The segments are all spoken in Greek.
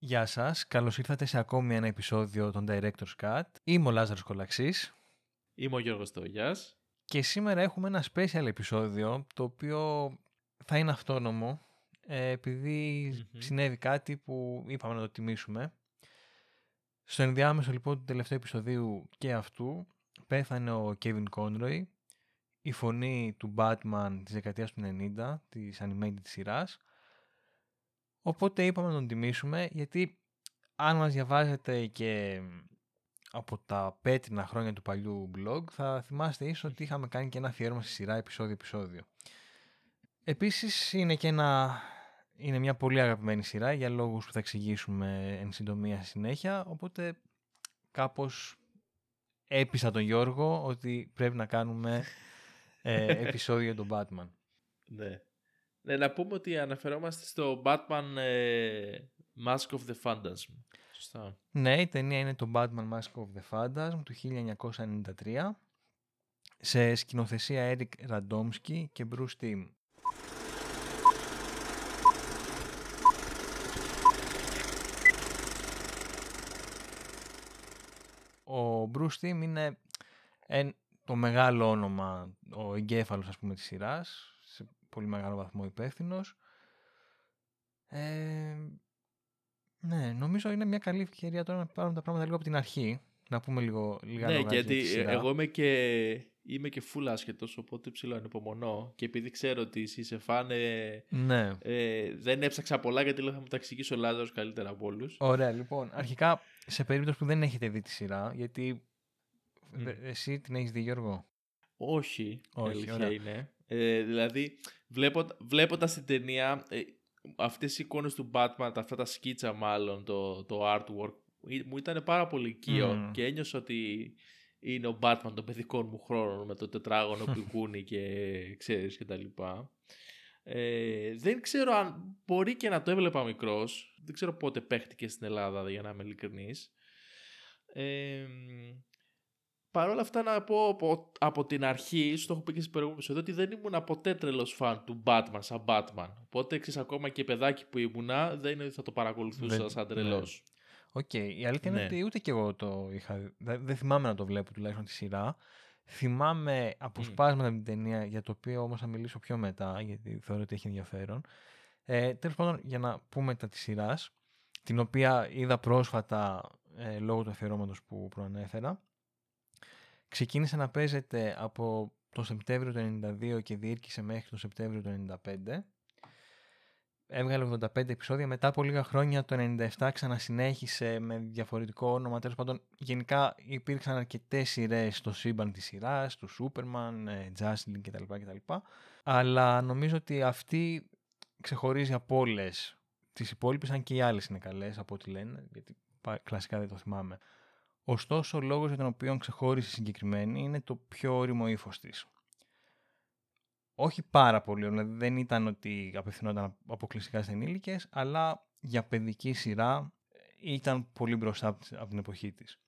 Γεια σας, καλώς ήρθατε σε ακόμη ένα επεισόδιο των Director's Cut. Είμαι ο Λάζαρος Κολαξής. Είμαι ο Γιώργος Τόγιας. Και σήμερα έχουμε ένα special επεισόδιο, το οποίο θα είναι αυτόνομο, ε, επειδή συνέβη κάτι που είπαμε να το τιμήσουμε. Στο ενδιάμεσο λοιπόν του τελευταίου επεισοδίου και αυτού, πέθανε ο Kevin Conroy, η φωνή του Batman της δεκαετίας του 90, της animated σειράς. Οπότε είπαμε να τον τιμήσουμε, γιατί αν μας διαβάζετε και από τα πέτρινα χρόνια του παλιού blog, θα θυμάστε ίσως ότι είχαμε κάνει και ένα αφιέρωμα στη σειρά επεισόδιο-επεισόδιο. Επίσης είναι και ένα... Είναι μια πολύ αγαπημένη σειρά για λόγους που θα εξηγήσουμε εν συντομία συνέχεια, οπότε κάπως έπεισα τον Γιώργο ότι πρέπει να κάνουμε ε, επεισόδιο τον Batman. Ναι. Ναι. Να πούμε ότι αναφερόμαστε στο Batman ε, Mask of the Phantasm. Σωστά. Ναι, η ταινία είναι το Batman Mask of the Phantasm του 1993 σε σκηνοθεσία Eric Radomski και Bruce Timm. Ο Bruce Timm είναι το μεγάλο όνομα, ο εγκέφαλος ας πούμε της σειράς, σε πολύ μεγάλο βαθμό υπεύθυνος. Ε, ναι, νομίζω είναι μια καλή ευκαιρία τώρα να πάρουμε τα πράγματα λίγο από την αρχή. Να πούμε λίγο λίγα Ναι, γιατί εγώ είμαι και, είμαι και full άσχετος, οπότε ψηλό ανυπομονώ. Και επειδή ξέρω ότι εσύ είσαι φάνε, ναι. ε, δεν έψαξα πολλά γιατί λέω θα μου τα εξηγήσει ο Λάζαρος καλύτερα από όλους. Ωραία, λοιπόν. Αρχικά, σε περίπτωση που δεν έχετε δει τη σειρά, γιατί mm. εσύ την έχεις δει Γιώργο; Όχι, Όχι αλήθεια είναι. Ε, δηλαδή, βλέπω, βλέποντας την ταινία, ε, αυτές οι εικόνες του Batman, αυτά τα σκίτσα μάλλον, το, το artwork, μου ήταν πάρα πολύ οικείο και ένιωσα ότι είναι ο Batman των παιδικών μου χρόνων με το τετράγωνο που κουνεί και ξέρεις και τα λοιπά. Ε, δεν ξέρω αν μπορεί και να το έβλεπα μικρός. Δεν ξέρω πότε παίχτηκε στην Ελλάδα για να είμαι ειλικρινής. Ε, Παρ' όλα αυτά να πω από, από την αρχή, στο έχω πει και στις προηγούμενες ότι δεν ήμουν ποτέ τρελός φαν του Batman σαν Batman. Οπότε ξέρεις ακόμα και παιδάκι που ήμουνα δεν είναι ότι θα το παρακολουθούσα δεν, σαν τρελός. Ναι. Ok, okay. η αλήθεια είναι ναι. ότι ούτε κι εγώ το είχα, δεν θυμάμαι να το βλέπω τουλάχιστον τη σειρά. Θυμάμαι αποσπάσματα mm. την ταινία για το οποίο όμως θα μιλήσω πιο μετά γιατί θεωρώ ότι έχει ενδιαφέρον. Ε, Τέλος πάντων για να πούμε τα της σειράς, την οποία είδα πρόσφατα ε, λόγω του αφιερώματος που προανέφερα Ξεκίνησε να παίζεται από το Σεπτέμβριο του 1992 και διήρκησε μέχρι το Σεπτέμβριο του 1995. Έβγαλε 85 επεισόδια. Μετά από λίγα χρόνια το 1997 ξανασυνέχισε με διαφορετικό όνομα. Τέλος πάντων, γενικά υπήρξαν αρκετές σειρές στο σύμπαν της σειράς, του Σούπερμαν, Justin κτλ, κτλ. Αλλά νομίζω ότι αυτή ξεχωρίζει από όλες τις υπόλοιπες, αν και οι άλλες είναι καλές από ό,τι λένε, γιατί κλασικά δεν το θυμάμαι. Ωστόσο, ο λόγος για τον οποίο ξεχώρισε συγκεκριμένη είναι το πιο όριμο ύφος της. Όχι πάρα πολύ, δηλαδή δεν ήταν ότι απευθυνόταν αποκλειστικά σε ενήλικες, αλλά για παιδική σειρά ήταν πολύ μπροστά από την εποχή της.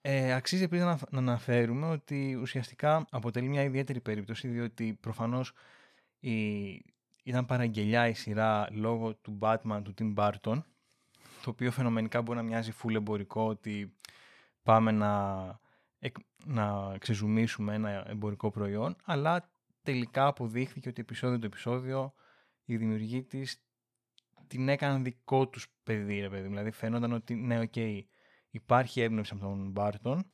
Ε, αξίζει επίσης να, αναφέρουμε ότι ουσιαστικά αποτελεί μια ιδιαίτερη περίπτωση, διότι προφανώς η, ήταν παραγγελιά η σειρά λόγω του Batman του Tim Burton, το οποίο φαινομενικά μπορεί να μοιάζει φουλ εμπορικό ότι πάμε να, να ξεζουμίσουμε ένα εμπορικό προϊόν, αλλά τελικά αποδείχθηκε ότι επεισόδιο το επεισόδιο οι δημιουργοί της την έκαναν δικό τους παιδί, ρε παιδί. Δηλαδή φαίνονταν ότι ναι, ok, okay, υπάρχει έμπνευση από τον Μπάρτον,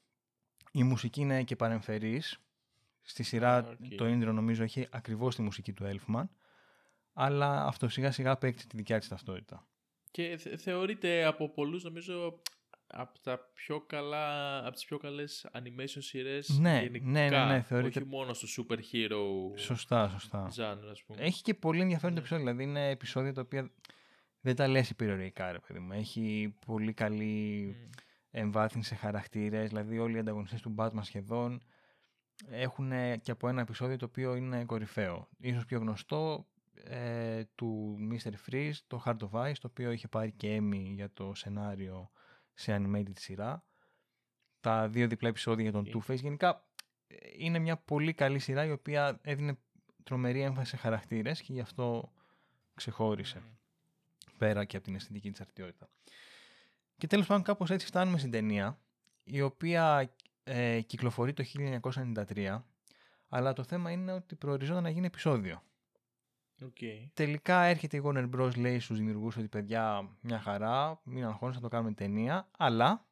η μουσική είναι και παρεμφερής, στη σειρά okay. το Ίντρο νομίζω έχει ακριβώς τη μουσική του Elfman, αλλά αυτό σιγά σιγά απέκτησε τη δικιά της ταυτότητα. Και θεωρείται από πολλούς νομίζω από τα πιο καλά, από τις πιο καλές animation σειρές ναι, γενικά, ναι, ναι, ναι, θεωρείται... όχι μόνο στο super hero σωστά, σωστά. genre, ας πούμε. Έχει και πολύ ενδιαφέρον το επεισόδιο, δηλαδή είναι επεισόδια τα οποία δεν τα λες υπηρεωρικά, ρε παιδί μου. Έχει πολύ καλή mm. εμβάθυνση σε χαρακτήρες, δηλαδή όλοι οι ανταγωνιστές του Batman σχεδόν έχουν και από ένα επεισόδιο το οποίο είναι κορυφαίο. Ίσως πιο γνωστό ε, του Mr. Freeze, το Heart of Ice, το οποίο είχε πάρει και Emmy για το σενάριο σε animated σειρά. Τα δύο διπλά επεισόδια για τον Two Face. Γενικά ε, είναι μια πολύ καλή σειρά η οποία έδινε τρομερή έμφαση σε χαρακτήρες και γι' αυτό ξεχώρισε. πέρα και από την αισθητική της αρτιότητα. Και τέλος πάντων κάπως έτσι φτάνουμε στην ταινία, η οποία ε, κυκλοφορεί το 1993, αλλά το θέμα είναι ότι προοριζόταν να γίνει επεισόδιο. Okay. Τελικά έρχεται η Warner Bros. λέει στους δημιουργούς ότι παιδιά μια χαρά, μην αγχώνεστε να το κάνουμε ταινία, αλλά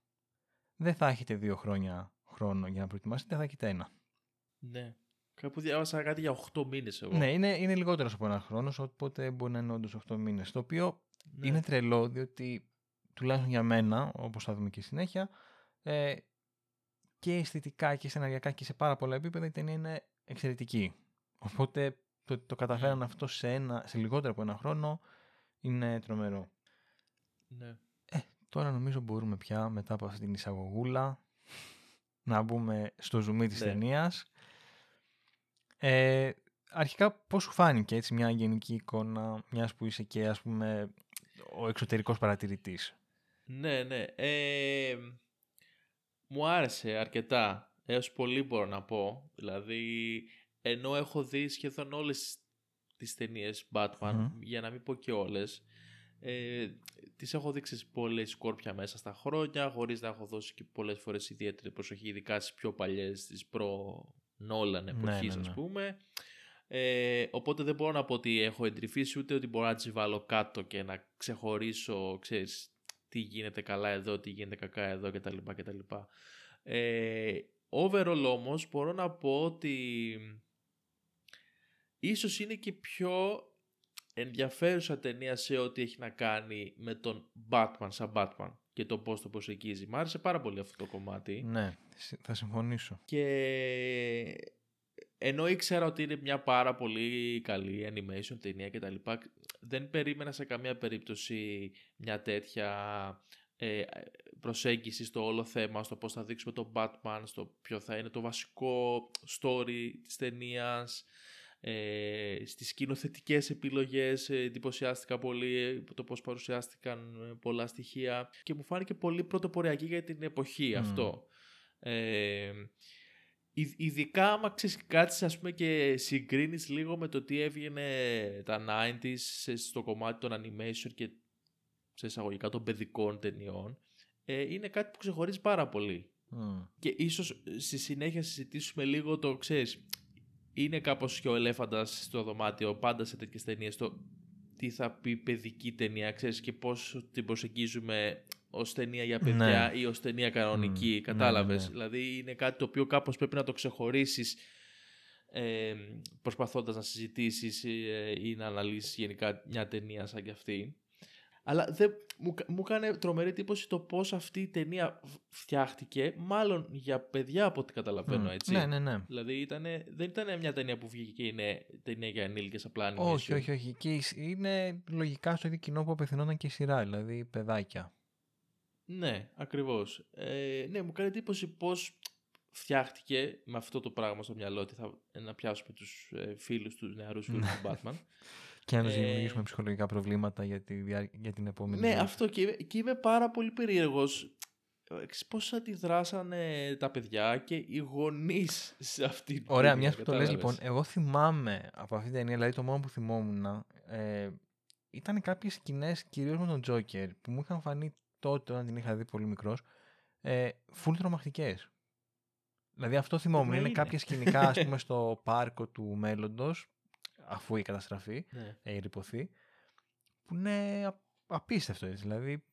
δεν θα έχετε δύο χρόνια χρόνο για να προετοιμάσετε, θα έχετε ένα. Ναι. Κάπου διάβασα κάτι για 8 μήνες εγώ. Ναι, είναι, είναι λιγότερος από ένα χρόνος, οπότε μπορεί να είναι όντως 8 μήνες. Το οποίο ναι. είναι τρελό, διότι τουλάχιστον για μένα, όπως θα δούμε και συνέχεια, ε, και αισθητικά και σεναριακά και σε πάρα πολλά επίπεδα η ταινία είναι εξαιρετική. Οπότε το το καταφέραν αυτό σε, ένα, σε λιγότερο από ένα χρόνο είναι τρομερό. Ναι. Ε, τώρα νομίζω μπορούμε πια μετά από αυτή την εισαγωγούλα να μπούμε στο ζουμί της ναι. ταινίας. Ε, αρχικά πώς σου φάνηκε έτσι μια γενική εικόνα μιας που είσαι και ας πούμε ο εξωτερικός παρατηρητής; Ναι, ναι. Ε, μου άρεσε αρκετά. Έως πολύ μπορώ να πω. Δηλαδή ενώ έχω δει σχεδόν όλες τις ταινίες Batman, για να μην πω και όλες, ε, τις έχω δείξει πολλές σκόρπια μέσα στα χρόνια, χωρίς να έχω δώσει και πολλές φορές ιδιαίτερη προσοχή, ειδικά στις πιο παλιές, στις προ Νόλαν ναι, εποχής ναι, ναι, ας πούμε. Ε, οπότε δεν μπορώ να πω ότι έχω εντρυφήσει ούτε ότι μπορώ να τις βάλω κάτω και να ξεχωρίσω, ξέρεις, τι γίνεται καλά εδώ, τι γίνεται κακά εδώ κτλ. κτλ. Ε, overall όμως μπορώ να πω ότι ίσως είναι και πιο ενδιαφέρουσα ταινία σε ό,τι έχει να κάνει με τον Batman σαν Batman και το πώς το προσεγγίζει. Μ' άρεσε πάρα πολύ αυτό το κομμάτι. Ναι, θα συμφωνήσω. Και ενώ ήξερα ότι είναι μια πάρα πολύ καλή animation ταινία και τα λοιπά, δεν περίμενα σε καμία περίπτωση μια τέτοια ε, προσέγγιση στο όλο θέμα, στο πώς θα δείξουμε τον Batman, στο ποιο θα είναι το βασικό story της ταινίας, ε, στις σκηνοθετικές επιλογές ε, εντυπωσιάστηκα πολύ ε, το πώς παρουσιάστηκαν ε, πολλά στοιχεία και μου φάνηκε πολύ πρωτοποριακή για την εποχή αυτό. Ε, ειδικά άμα ξέρεις κάτι ας πούμε και συγκρίνεις λίγο με το τι έβγαινε τα 90s στο κομμάτι των animation και σε εισαγωγικά των παιδικών ταινιών ε, είναι κάτι που ξεχωρίζει πάρα πολύ. Και ίσως στη συνέχεια συζητήσουμε λίγο το, ξέρεις, είναι κάπως και ο ελέφαντας στο δωμάτιο πάντα σε τέτοιες ταινίες το τι θα πει παιδική ταινία, ξέρεις και πώς την προσεγγίζουμε ως ταινία για παιδιά ναι. ή ως ταινία κανονική, mm, κατάλαβες; Ναι, ναι. Δηλαδή είναι κάτι το οποίο κάπως πρέπει να το ξεχωρίσεις ε, προσπαθώντας να συζητήσεις ε, ή να αναλύσεις γενικά μια ταινία σαν κι αυτή. Αλλά δεν, μου, μου έκανε τρομερή εντύπωση το πώς αυτή η ταινία φτιάχτηκε, μάλλον για παιδιά από ό,τι καταλαβαίνω έτσι. Ναι, ναι, ναι. Δηλαδή ήτανε, δεν ήταν μια ταινία που βγήκε και είναι ταινία για ενήλικες απλά. Όχι, όχι, όχι. Και είναι λογικά στο ίδιο κοινό που απευθυνόταν και η σειρά, δηλαδή παιδάκια. Ναι, ακριβώς. Ε, ναι, μου κάνει εντύπωση πώς φτιάχτηκε με αυτό το πράγμα στο μυαλό ότι θα να πιάσουμε τους ε, φίλους, τους νεαρούς φίλους του Batman. Και να τους ε, δημιουργήσουμε ψυχολογικά προβλήματα για, τη, για την επόμενη. Ναι, αυτό και, και είμαι πάρα πολύ περίεργος. Πώς αντιδράσανε τα παιδιά και οι γονείς σε αυτή την Ωραία, μιας που το λες λοιπόν, εγώ θυμάμαι από αυτή την ταινία, δηλαδή το μόνο που θυμόμουν, ε, ήταν κάποιες σκηνές κυρίως με τον Τζόκερ που μου είχαν φανεί τότε όταν την είχα δει πολύ μικρός, ε, full τρομακτικές. Δηλαδή αυτό θυμόμουν. Είναι, είναι κάποια σκηνικά, ας πούμε, στο πάρκο του μέλλοντος αφού η καταστραφεί, ναι. έχει ρηποθεί, που είναι απίστευτο έτσι, δηλαδή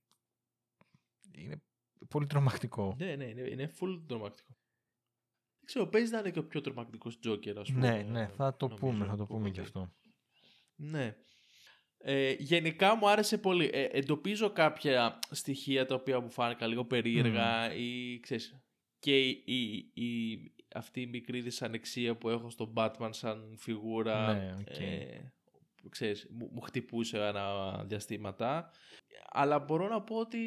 είναι πολύ τρομακτικό. Ναι, ναι, είναι, είναι full τρομακτικό. Δεν ξέρω, παίζει να είναι και ο πιο τρομακτικός Τζόκερ, ας πούμε. Ναι, ναι, θα το πούμε, θα το πούμε και αυτό. Ναι. Ε, γενικά μου άρεσε πολύ. Ε, εντοπίζω κάποια στοιχεία τα οποία μου φάνηκαν λίγο περίεργα ή ξέρεις, και η, η, αυτή η μικρή δυσανεξία που έχω στον Batman σαν φιγούρα ναι, okay. ε, ξέρεις, μου, μου χτυπούσε ένα διαστήματα αλλά μπορώ να πω ότι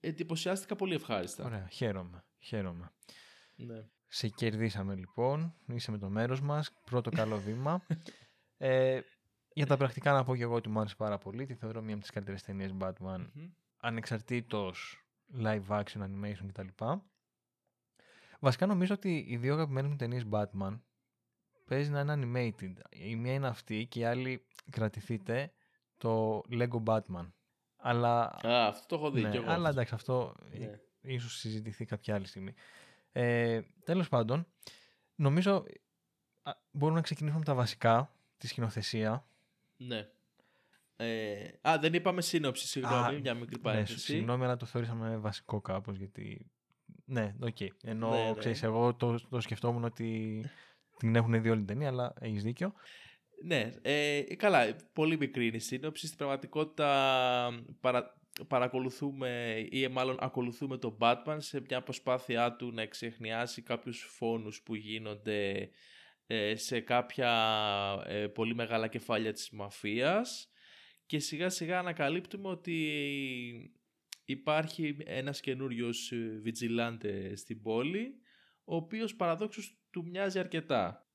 εντυπωσιάστηκα πολύ ευχάριστα. Ωραία, χαίρομαι, χαίρομαι. Ναι. Σε κερδίσαμε λοιπόν, είσαι με το μέρος μας, πρώτο καλό βήμα. ε, για τα πρακτικά να πω και εγώ ότι μου άρεσε πάρα πολύ, τη θεωρώ μία από τις καλύτερες ταινίες Batman, mm-hmm. ανεξαρτήτως live action, animation κτλ. Βασικά νομίζω ότι οι δύο αγαπημένες μου ταινίες Batman παίζει να είναι animated. Η μία είναι αυτή και η άλλη κρατηθείτε το Lego Batman. Αλλά... Α, αυτό το έχω δει ναι, και εγώ. Αλλά εντάξει, αυτό Ναι. ίσως συζητηθεί κάποια άλλη στιγμή. Ε, τέλος πάντων, νομίζω α, μπορούμε να ξεκινήσουμε από τα βασικά, τη σκηνοθεσία. Ναι. Ε, α, δεν είπαμε σύνοψη, συγγνώμη, Α, μια μικρή Ναι, παρένθεση. συγγνώμη, αλλά το θεωρήσαμε βασικό κάπως, γιατί... Ναι, οκ. Ενώ, Ναι, ναι. ξέρεις, εγώ το, το σκεφτόμουν ότι την έχουν δει όλη την ταινία, αλλά έχεις δίκιο. Ναι, ε, καλά, πολύ μικρή είναι η σύνοψη. Στην πραγματικότητα παρα, παρακολουθούμε ή μάλλον ακολουθούμε τον Batman σε μια προσπάθειά του να εξεχνιάσει κάποιους φόνους που γίνονται ε, σε κάποια ε, πολύ μεγάλα κεφάλια της μαφίας και σιγά σιγά ανακαλύπτουμε ότι υπάρχει ένας καινούριος βιτζιλάντε στην πόλη ο οποίος παραδόξως του μοιάζει αρκετά.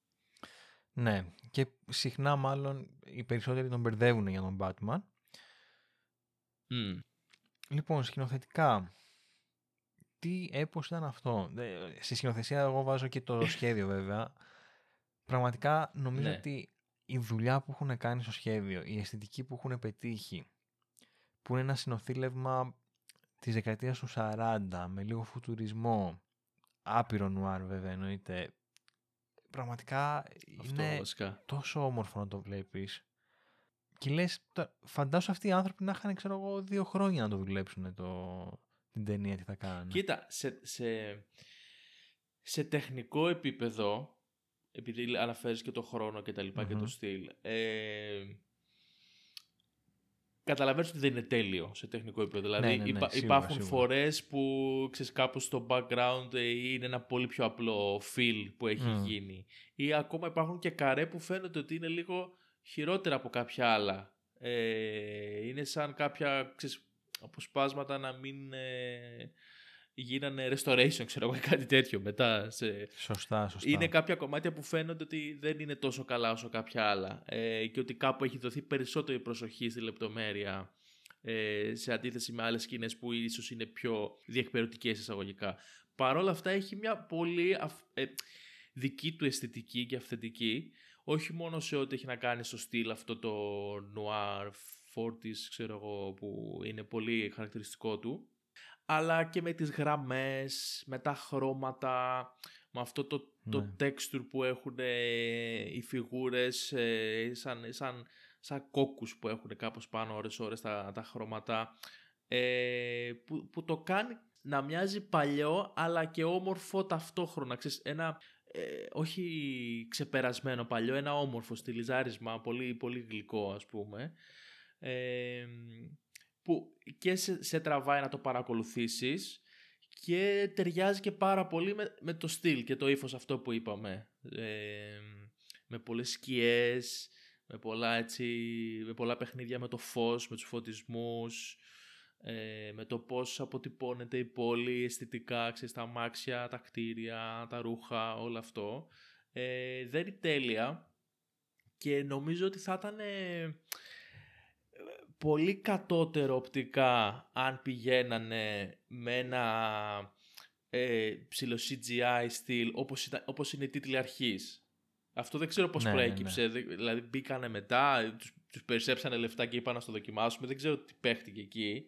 Ναι, και συχνά μάλλον οι περισσότεροι τον μπερδεύουν για τον Batman. Μμ. Λοιπόν, σκηνοθετικά, τι έπος ήταν αυτό; Ε, Στη σκηνοθεσία εγώ βάζω και το σχέδιο βέβαια. Πραγματικά νομίζω Ναι. ότι η δουλειά που έχουν κάνει στο σχέδιο, η αισθητική που έχουν πετύχει, που είναι ένα συνοθήλευμα της δεκαετίας του 40, με λίγο φουτουρισμό, άπειρο νουάρ βέβαια εννοείται, πραγματικά Αυτό είναι βασικά. τόσο όμορφο να το βλέπεις. Και λες, «Τα- φαντάσου αυτοί οι άνθρωποι να είχαν, ξέρω εγώ, δύο χρόνια να το δουλέψουν το, την ταινία, τι θα κάνανε. Κοίτα, σε, σε, σε τεχνικό επίπεδο, επειδή αναφέρεις και το χρόνο και τα λοιπα και Μμμ. το στυλ, ε, καταλαβαίνεις ότι δεν είναι τέλειο σε τεχνικό επίπεδο. Δηλαδή Ναι, ναι, ναι, υπά- σίγουρα, υπάρχουν σίγουρα. φορές που ξέρεις κάπου στο background ε, είναι ένα πολύ πιο απλό feel που έχει Μμ. γίνει. Ή ακόμα υπάρχουν και καρέ που φαίνεται ότι είναι λίγο χειρότερα από κάποια άλλα. Ε, είναι σαν κάποια ξέρεις, αποσπάσματα να μην ε, γίνανε restoration, ξέρω εγώ, ή κάτι τέτοιο μετά. Σε... Σωστά, σωστά. Είναι κάποια κομμάτια που φαίνονται ότι δεν είναι τόσο καλά όσο κάποια άλλα ε, και ότι κάπου έχει δοθεί περισσότερη προσοχή στη λεπτομέρεια ε, σε αντίθεση με άλλες σκηνές που ίσως είναι πιο διεκπαιρεωτικές εισαγωγικά. Παρ' όλα αυτά έχει μια πολύ αυ- ε, δική του αισθητική και αυθεντική όχι μόνο σε ό,τι έχει να κάνει στο στυλ αυτό το noir 40s ξέρω εγώ που είναι πολύ χαρακτηριστικό του αλλά και με τις γραμμές, με τα χρώματα, με αυτό το, το Ναι. texture που έχουν ε, οι φιγούρες ε, σαν, σαν, σαν κόκκους που έχουν κάπως πάνω ώρες ώρες τα, τα χρώματα ε, που, που το κάνει να μοιάζει παλιό αλλά και όμορφο ταυτόχρονα. Ξέρεις, ένα ε, όχι ξεπερασμένο παλιό, ένα όμορφο στυλιζάρισμα, πολύ, πολύ γλυκό ας πούμε. Ε, που και σε, σε τραβάει να το παρακολουθήσεις και ταιριάζει και πάρα πολύ με, με το στυλ και το ύφος αυτό που είπαμε. Ε, με πολλές σκιές, με πολλά, έτσι, με πολλά παιχνίδια με το φως, με τους φωτισμούς, ε, με το πώς αποτυπώνεται η πόλη αισθητικά, ξέρεις, τα αμάξια, τα κτίρια, τα ρούχα, όλο αυτό. Ε, δεν είναι τέλεια και νομίζω ότι θα ήταν ε, πολύ κατώτερο οπτικά αν πηγαίνανε με ένα ε, ψηλό CGI στυλ όπως, ήταν, όπως είναι οι τίτλοι αρχής. Αυτό δεν ξέρω πώς Ναι, ναι, προέκυψε. Δε- Δηλαδή μπήκανε μετά, τους, τους περισσέψανε λεφτά και είπαν να το δοκιμάσουμε. Δεν ξέρω τι παίχτηκε εκεί.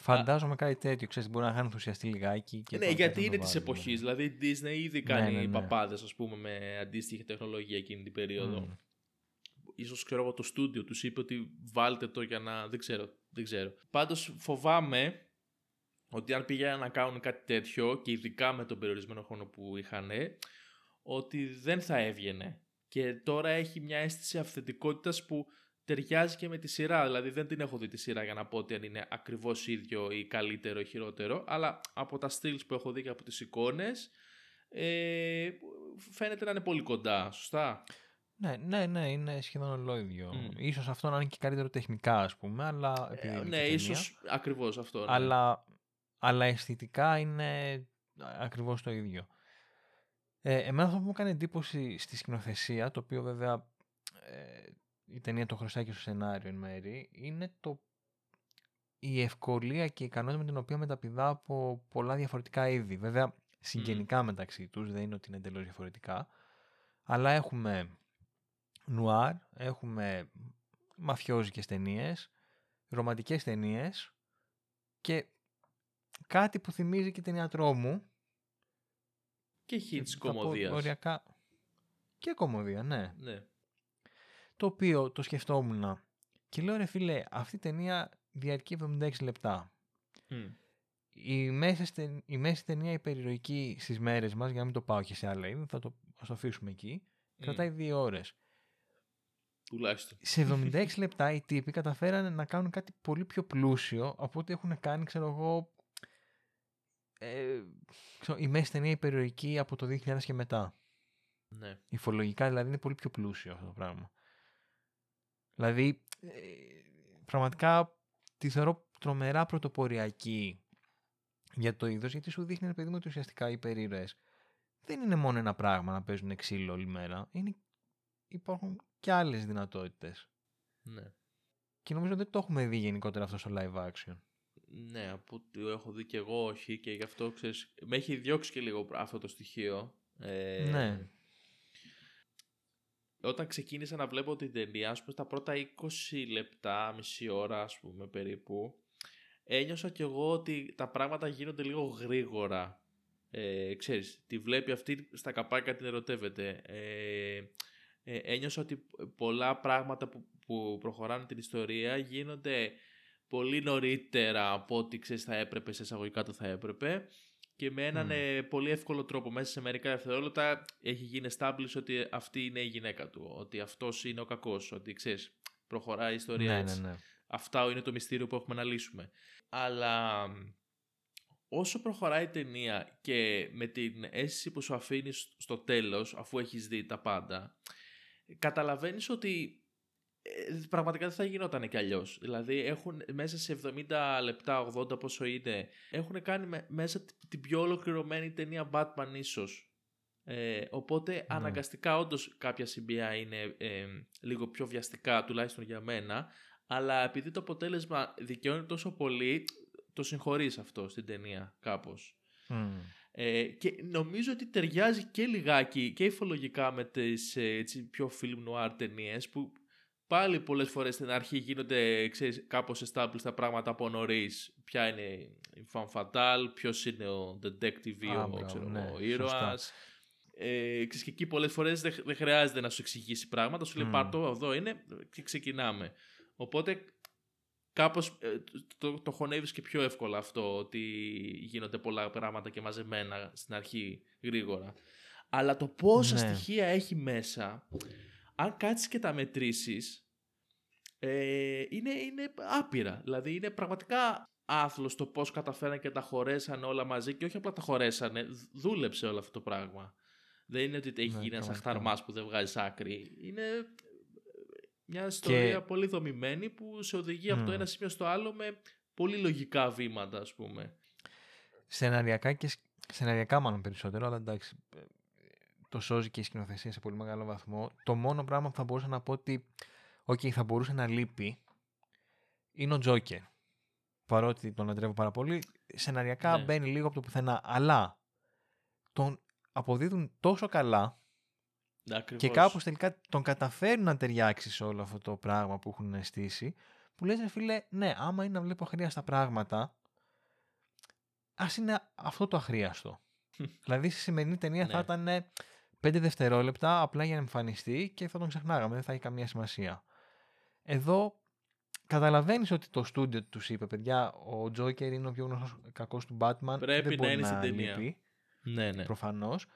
Φαντάζομαι κάτι τέτοιο, ξέρεις, μπορεί να είχαν ενθουσιαστεί λιγάκι. Και ναι, τώρα γιατί κάτι να είναι το της βάλουν. εποχής. Δηλαδή η Disney ήδη Ναι, κάνει ναι, ναι. παπάδες, ας πούμε, με αντίστοιχη τεχνολογία εκείνη την περίοδο. Μμ. Ίσως ξέρω εγώ το στούντιο τους είπε ότι βάλτε το για να... Δεν ξέρω, δεν ξέρω. Πάντως φοβάμαι ότι αν πηγαίνουν να κάνουν κάτι τέτοιο και ειδικά με τον περιορισμένο χρόνο που είχαν ότι δεν θα έβγαινε. Και τώρα έχει μια αίσθηση αυθεντικότητας που ταιριάζει και με τη σειρά. Δηλαδή δεν την έχω δει τη σειρά για να πω ότι αν είναι ακριβώς ίδιο ή καλύτερο ή χειρότερο. Αλλά από τα στυλς που έχω δει και από τις εικόνες ε, φαίνεται να είναι πολύ κοντά. Σωστά; Ναι, ναι, ναι, είναι σχεδόν ολόιδιο. Μμ. Ίσως αυτό να είναι και καλύτερο τεχνικά, ας πούμε, αλλά... επειδή Ε, είναι ναι, και ταινία. ίσως ακριβώς αυτό. Ναι. αλλά, αλλά αισθητικά είναι ακριβώς το ίδιο. Ε, εμένα αυτό που μου έκανε εντύπωση στη σκηνοθεσία, το οποίο βέβαια ε, η ταινία το χρωστάει και στο σενάριο εν μέρη, είναι το, η ευκολία και η ικανότητα με την οποία μεταπηδά από πολλά διαφορετικά είδη. Βέβαια, συγγενικά μεταξύ τους, δεν είναι ότι είναι εντελώς διαφορετικά, αλλά έχουμε νουάρ, έχουμε μαφιόζικες ταινίες, ρομαντικές ταινίες και κάτι που θυμίζει και ταινία τρόμου. Και hits κομμωδίας. Οριακά... Και κομμωδία, ναι. ναι. Το οποίο το σκεφτόμουν και λέω ρε φίλε, αυτή η ταινία διαρκεί 76 λεπτά. Η, μέση, η μέση ταινία υπερηρωική στις μέρες μας, για να μην το πάω και σε άλλα είδη, θα το, ας το αφήσουμε εκεί, κρατάει δύο ώρες. Τουλάχιστον. Σε 76 λεπτά οι τύποι καταφέρανε να κάνουν κάτι πολύ πιο πλούσιο από ό,τι έχουν κάνει, ξέρω εγώ, ε, ξέρω, η μέση ταινία υπερηρωική από το 2000 και μετά. Ναι. Υφολογικά δηλαδή είναι πολύ πιο πλούσιο αυτό το πράγμα. Δηλαδή, ε, πραγματικά τη θεωρώ τρομερά πρωτοποριακή για το είδος, γιατί σου δείχνει, παιδί μου, ότι ουσιαστικά οι περίρωες δεν είναι μόνο ένα πράγμα να παίζουν ξύλο όλη μέρα. Είναι, υπάρχουν και άλλες δυνατότητες. Ναι. Και νομίζω δεν το έχουμε δει γενικότερα αυτό στο live action. Ναι, από ό,τι έχω δει και εγώ όχι και γι' αυτό ξέρεις, με έχει διώξει και λίγο αυτό το στοιχείο. Ε, ναι όταν ξεκίνησα να βλέπω την ταινία, ας πούμε, στα πρώτα 20 λεπτά, μισή ώρα, ας πούμε, περίπου, ένιωσα κι εγώ ότι τα πράγματα γίνονται λίγο γρήγορα. Ε, ξέρεις, τη βλέπει αυτή στα καπάκια την ερωτεύεται. Ε, ε, ένιωσα ότι πολλά πράγματα που, που προχωράνε την ιστορία γίνονται πολύ νωρίτερα από ό,τι ξέρεις θα έπρεπε, σε εισαγωγικά το θα έπρεπε και με έναν ε, πολύ εύκολο τρόπο μέσα σε μερικά δευτερόλεπτα έχει γίνει establish ότι αυτή είναι η γυναίκα του, ότι αυτός είναι ο κακός, ότι ξέρεις προχωράει η ιστορία ναι, έτσι. Ναι, ναι. Αυτά είναι το μυστήριο που έχουμε να λύσουμε. Αλλά όσο προχωράει η ταινία και με την αίσθηση που σου αφήνεις στο τέλος αφού έχεις δει τα πάντα καταλαβαίνεις ότι ε, πραγματικά δεν θα γινόταν κι αλλιώς. Δηλαδή έχουν μέσα σε 70 λεπτά, 80 πόσο είναι, έχουν κάνει μέσα την πιο ολοκληρωμένη ταινία Batman ίσως. Ε, οπότε ναι. αναγκαστικά όντως κάποια σημεία είναι ε, λίγο πιο βιαστικά τουλάχιστον για μένα αλλά επειδή το αποτέλεσμα δικαιώνει τόσο πολύ το συγχωρείς αυτό στην ταινία κάπως. Ε, και νομίζω ότι ταιριάζει και λιγάκι και υφολογικά με τις έτσι, πιο film noir ταινίες που πάλι πολλές φορές στην αρχή γίνονται ξέρεις, κάπως established τα πράγματα από νωρίς. Ποια είναι η fan fatale, ποιος είναι ο detective ή ο, ξέρω, ναι, ο ήρωας. Ε, και εκεί πολλές φορές δεν, δεν χρειάζεται να σου εξηγήσει πράγματα, σου λέει mm. πάρ' εδώ είναι και ξεκινάμε. Οπότε κάπως ε, το, το χωνεύεις και πιο εύκολα αυτό ότι γίνονται πολλά πράγματα και μαζεμένα στην αρχή γρήγορα. Αλλά το πόσα ναι. στοιχεία έχει μέσα αν κάτσεις και τα μετρήσεις, ε, είναι, είναι άπειρα. Δηλαδή είναι πραγματικά άθλος το πώς καταφέραν και τα χωρέσαν όλα μαζί και όχι απλά τα χωρέσανε, δούλεψε όλο αυτό το πράγμα. Δεν είναι ότι έχει ναι, γίνει ένας αχταρμάς που δεν βγάζει άκρη. Είναι μια ιστορία πολύ δομημένη που σε οδηγεί από το ένα σημείο στο άλλο με πολύ λογικά βήματα ας πούμε. Σεναριακά και σεναριακά μάλλον περισσότερο, αλλά εντάξει, το σώζει και η σκηνοθεσία σε πολύ μεγάλο βαθμό. Το μόνο πράγμα που θα μπορούσα να πω ότι okay, θα μπορούσε να λείπει είναι ο Τζόκερ. Παρότι τον αντρεύω πάρα πολύ, σεναριακά ναι. μπαίνει λίγο από το πουθενά. Αλλά τον αποδίδουν τόσο καλά και κάπως τελικά τον καταφέρουν να ταιριάξει σε όλο αυτό το πράγμα που έχουν στήσει που λες ρε φίλε, ναι, άμα είναι να βλέπω αχρίαστα πράγματα ας είναι αυτό το αχρίαστο. δηλαδή στη σημερινή ταινία θα ναι. ήταν πέντε δευτερόλεπτα απλά για να εμφανιστεί και θα τον ξεχνάγαμε, δεν θα έχει καμία σημασία. Εδώ καταλαβαίνεις ότι το στούντιο τους είπε, παιδιά, ο Τζόκερ είναι ο πιο γνωστός κακός του Batman. Πρέπει να είναι στην ταινία. Λείπει, ναι, ναι. Προφανώς.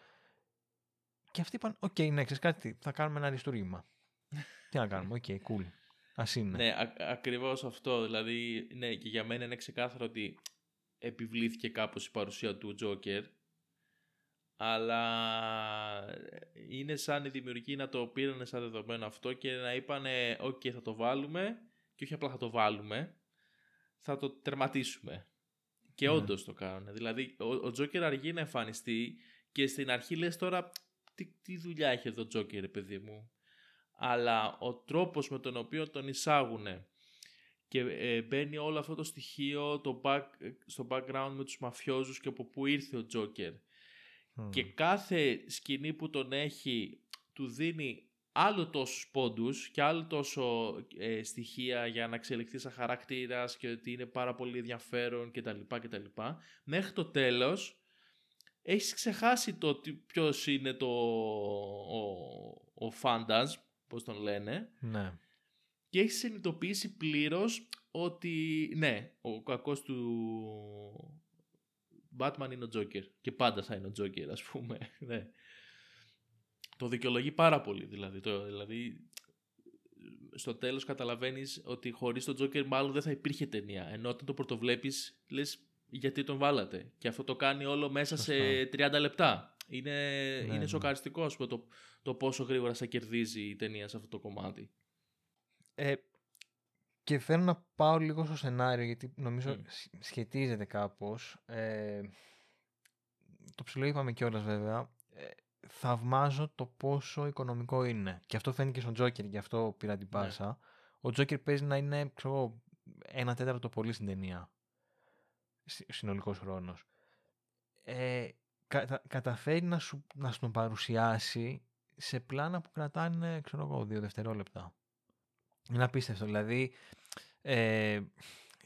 Και αυτοί είπαν, ok, okay, ναι, ξέρεις κάτι, θα κάνουμε ένα αριστούργημα. Τι να κάνουμε, ok, okay, cool. Ας είναι. Ναι, ακριβώς αυτό. Δηλαδή, ναι, και για μένα είναι ξεκάθαρο ότι επιβλήθηκε κάπως η παρουσία του Τζόκερ αλλά είναι σαν οι δημιουργοί να το πήραν σαν δεδομένο αυτό και να είπανε «OK, θα το βάλουμε» και όχι απλά θα το βάλουμε, θα το τερματίσουμε. Και ναι. όντως το κάνουν. Δηλαδή, ο Τζόκερ αργεί να εμφανιστεί και στην αρχή λες τώρα τι, τι δουλειά έχει εδώ ο Τζόκερ, παιδί μου. Αλλά ο τρόπος με τον οποίο τον εισάγουν και ε, μπαίνει όλο αυτό το στοιχείο το back, στο background με τους μαφιόζους και από πού ήρθε ο Τζόκερ και κάθε σκηνή που τον έχει του δίνει άλλο τόσους πόντους και άλλο τόσο ε, στοιχεία για να εξελιχθεί σαν χαρακτήρας και ότι είναι πάρα πολύ ενδιαφέρον κτλ. κτλ. Μέχρι το τέλος έχεις ξεχάσει το ποιος είναι το, ο, ο Φάντας, πώς τον λένε. Ναι. Και έχεις συνειδητοποιήσει πλήρως ότι ναι, ο κακός του Batman είναι ο Τζόκερ και πάντα θα είναι ο Τζόκερ ας πούμε. Ναι. Το δικαιολογεί πάρα πολύ δηλαδή. Το, δηλαδή στο τέλος καταλαβαίνεις ότι χωρίς τον Τζόκερ μάλλον δεν θα υπήρχε ταινία. Ενώ όταν το πρωτοβλέπεις λες γιατί τον βάλατε. Και αυτό το κάνει όλο μέσα σε 30 λεπτά. Είναι, ναι, είναι ναι. σοκαριστικό το, το πόσο γρήγορα θα κερδίζει η ταινία σε αυτό το κομμάτι. Ε, και θέλω να πάω λίγο στο σενάριο γιατί νομίζω σχετίζεται κάπως. Ε, το ψηλό είπαμε κιόλας βέβαια. Ε, θαυμάζω το πόσο οικονομικό είναι. Και αυτό φαίνεται και στον Τζόκερ, γι' αυτό πήρα την ναι. πάσα. Ο Τζόκερ παίζει να είναι, ξέρω ένα τέταρτο πολύ στην ταινία. Συνολικός χρόνος. Ε, καταφέρει να σου, να σου τον παρουσιάσει σε πλάνα που κρατάνε, ξέρω εγώ, δύο δευτερόλεπτα. Είναι απίστευτο. Δηλαδή, ε,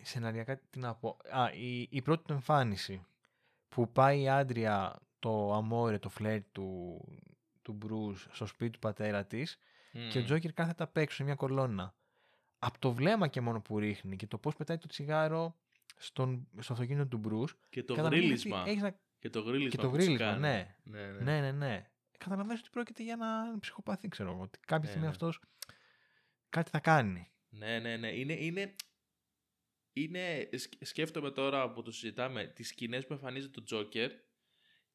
σεναριακά τι να πω. Α, η, η πρώτη του εμφάνιση που πάει η Άντρια το αμόρε, το φλερ του, του Μπρουζ στο σπίτι του πατέρα της και ο Τζόκερ κάθεται απ' έξω σε μια κολόνα. Από το βλέμμα και μόνο που ρίχνει και το πώς πετάει το τσιγάρο στον, στο αυτοκίνητο του Μπρουζ. Και το γρίλισμα. Και το γρίλισμα. Και το γρίλισμα, ναι. Ναι, ναι. ναι, ναι, ναι. Καταλαβαίνεις ότι πρόκειται για ένα ψυχοπαθή, ξέρω εγώ. Ότι κάποια ναι, στιγμή ναι. αυτός κάτι θα κάνει. Ναι, ναι, ναι. Είναι, είναι, είναι, σκέφτομαι τώρα που το συζητάμε, τις σκηνές που εμφανίζεται το Τζόκερ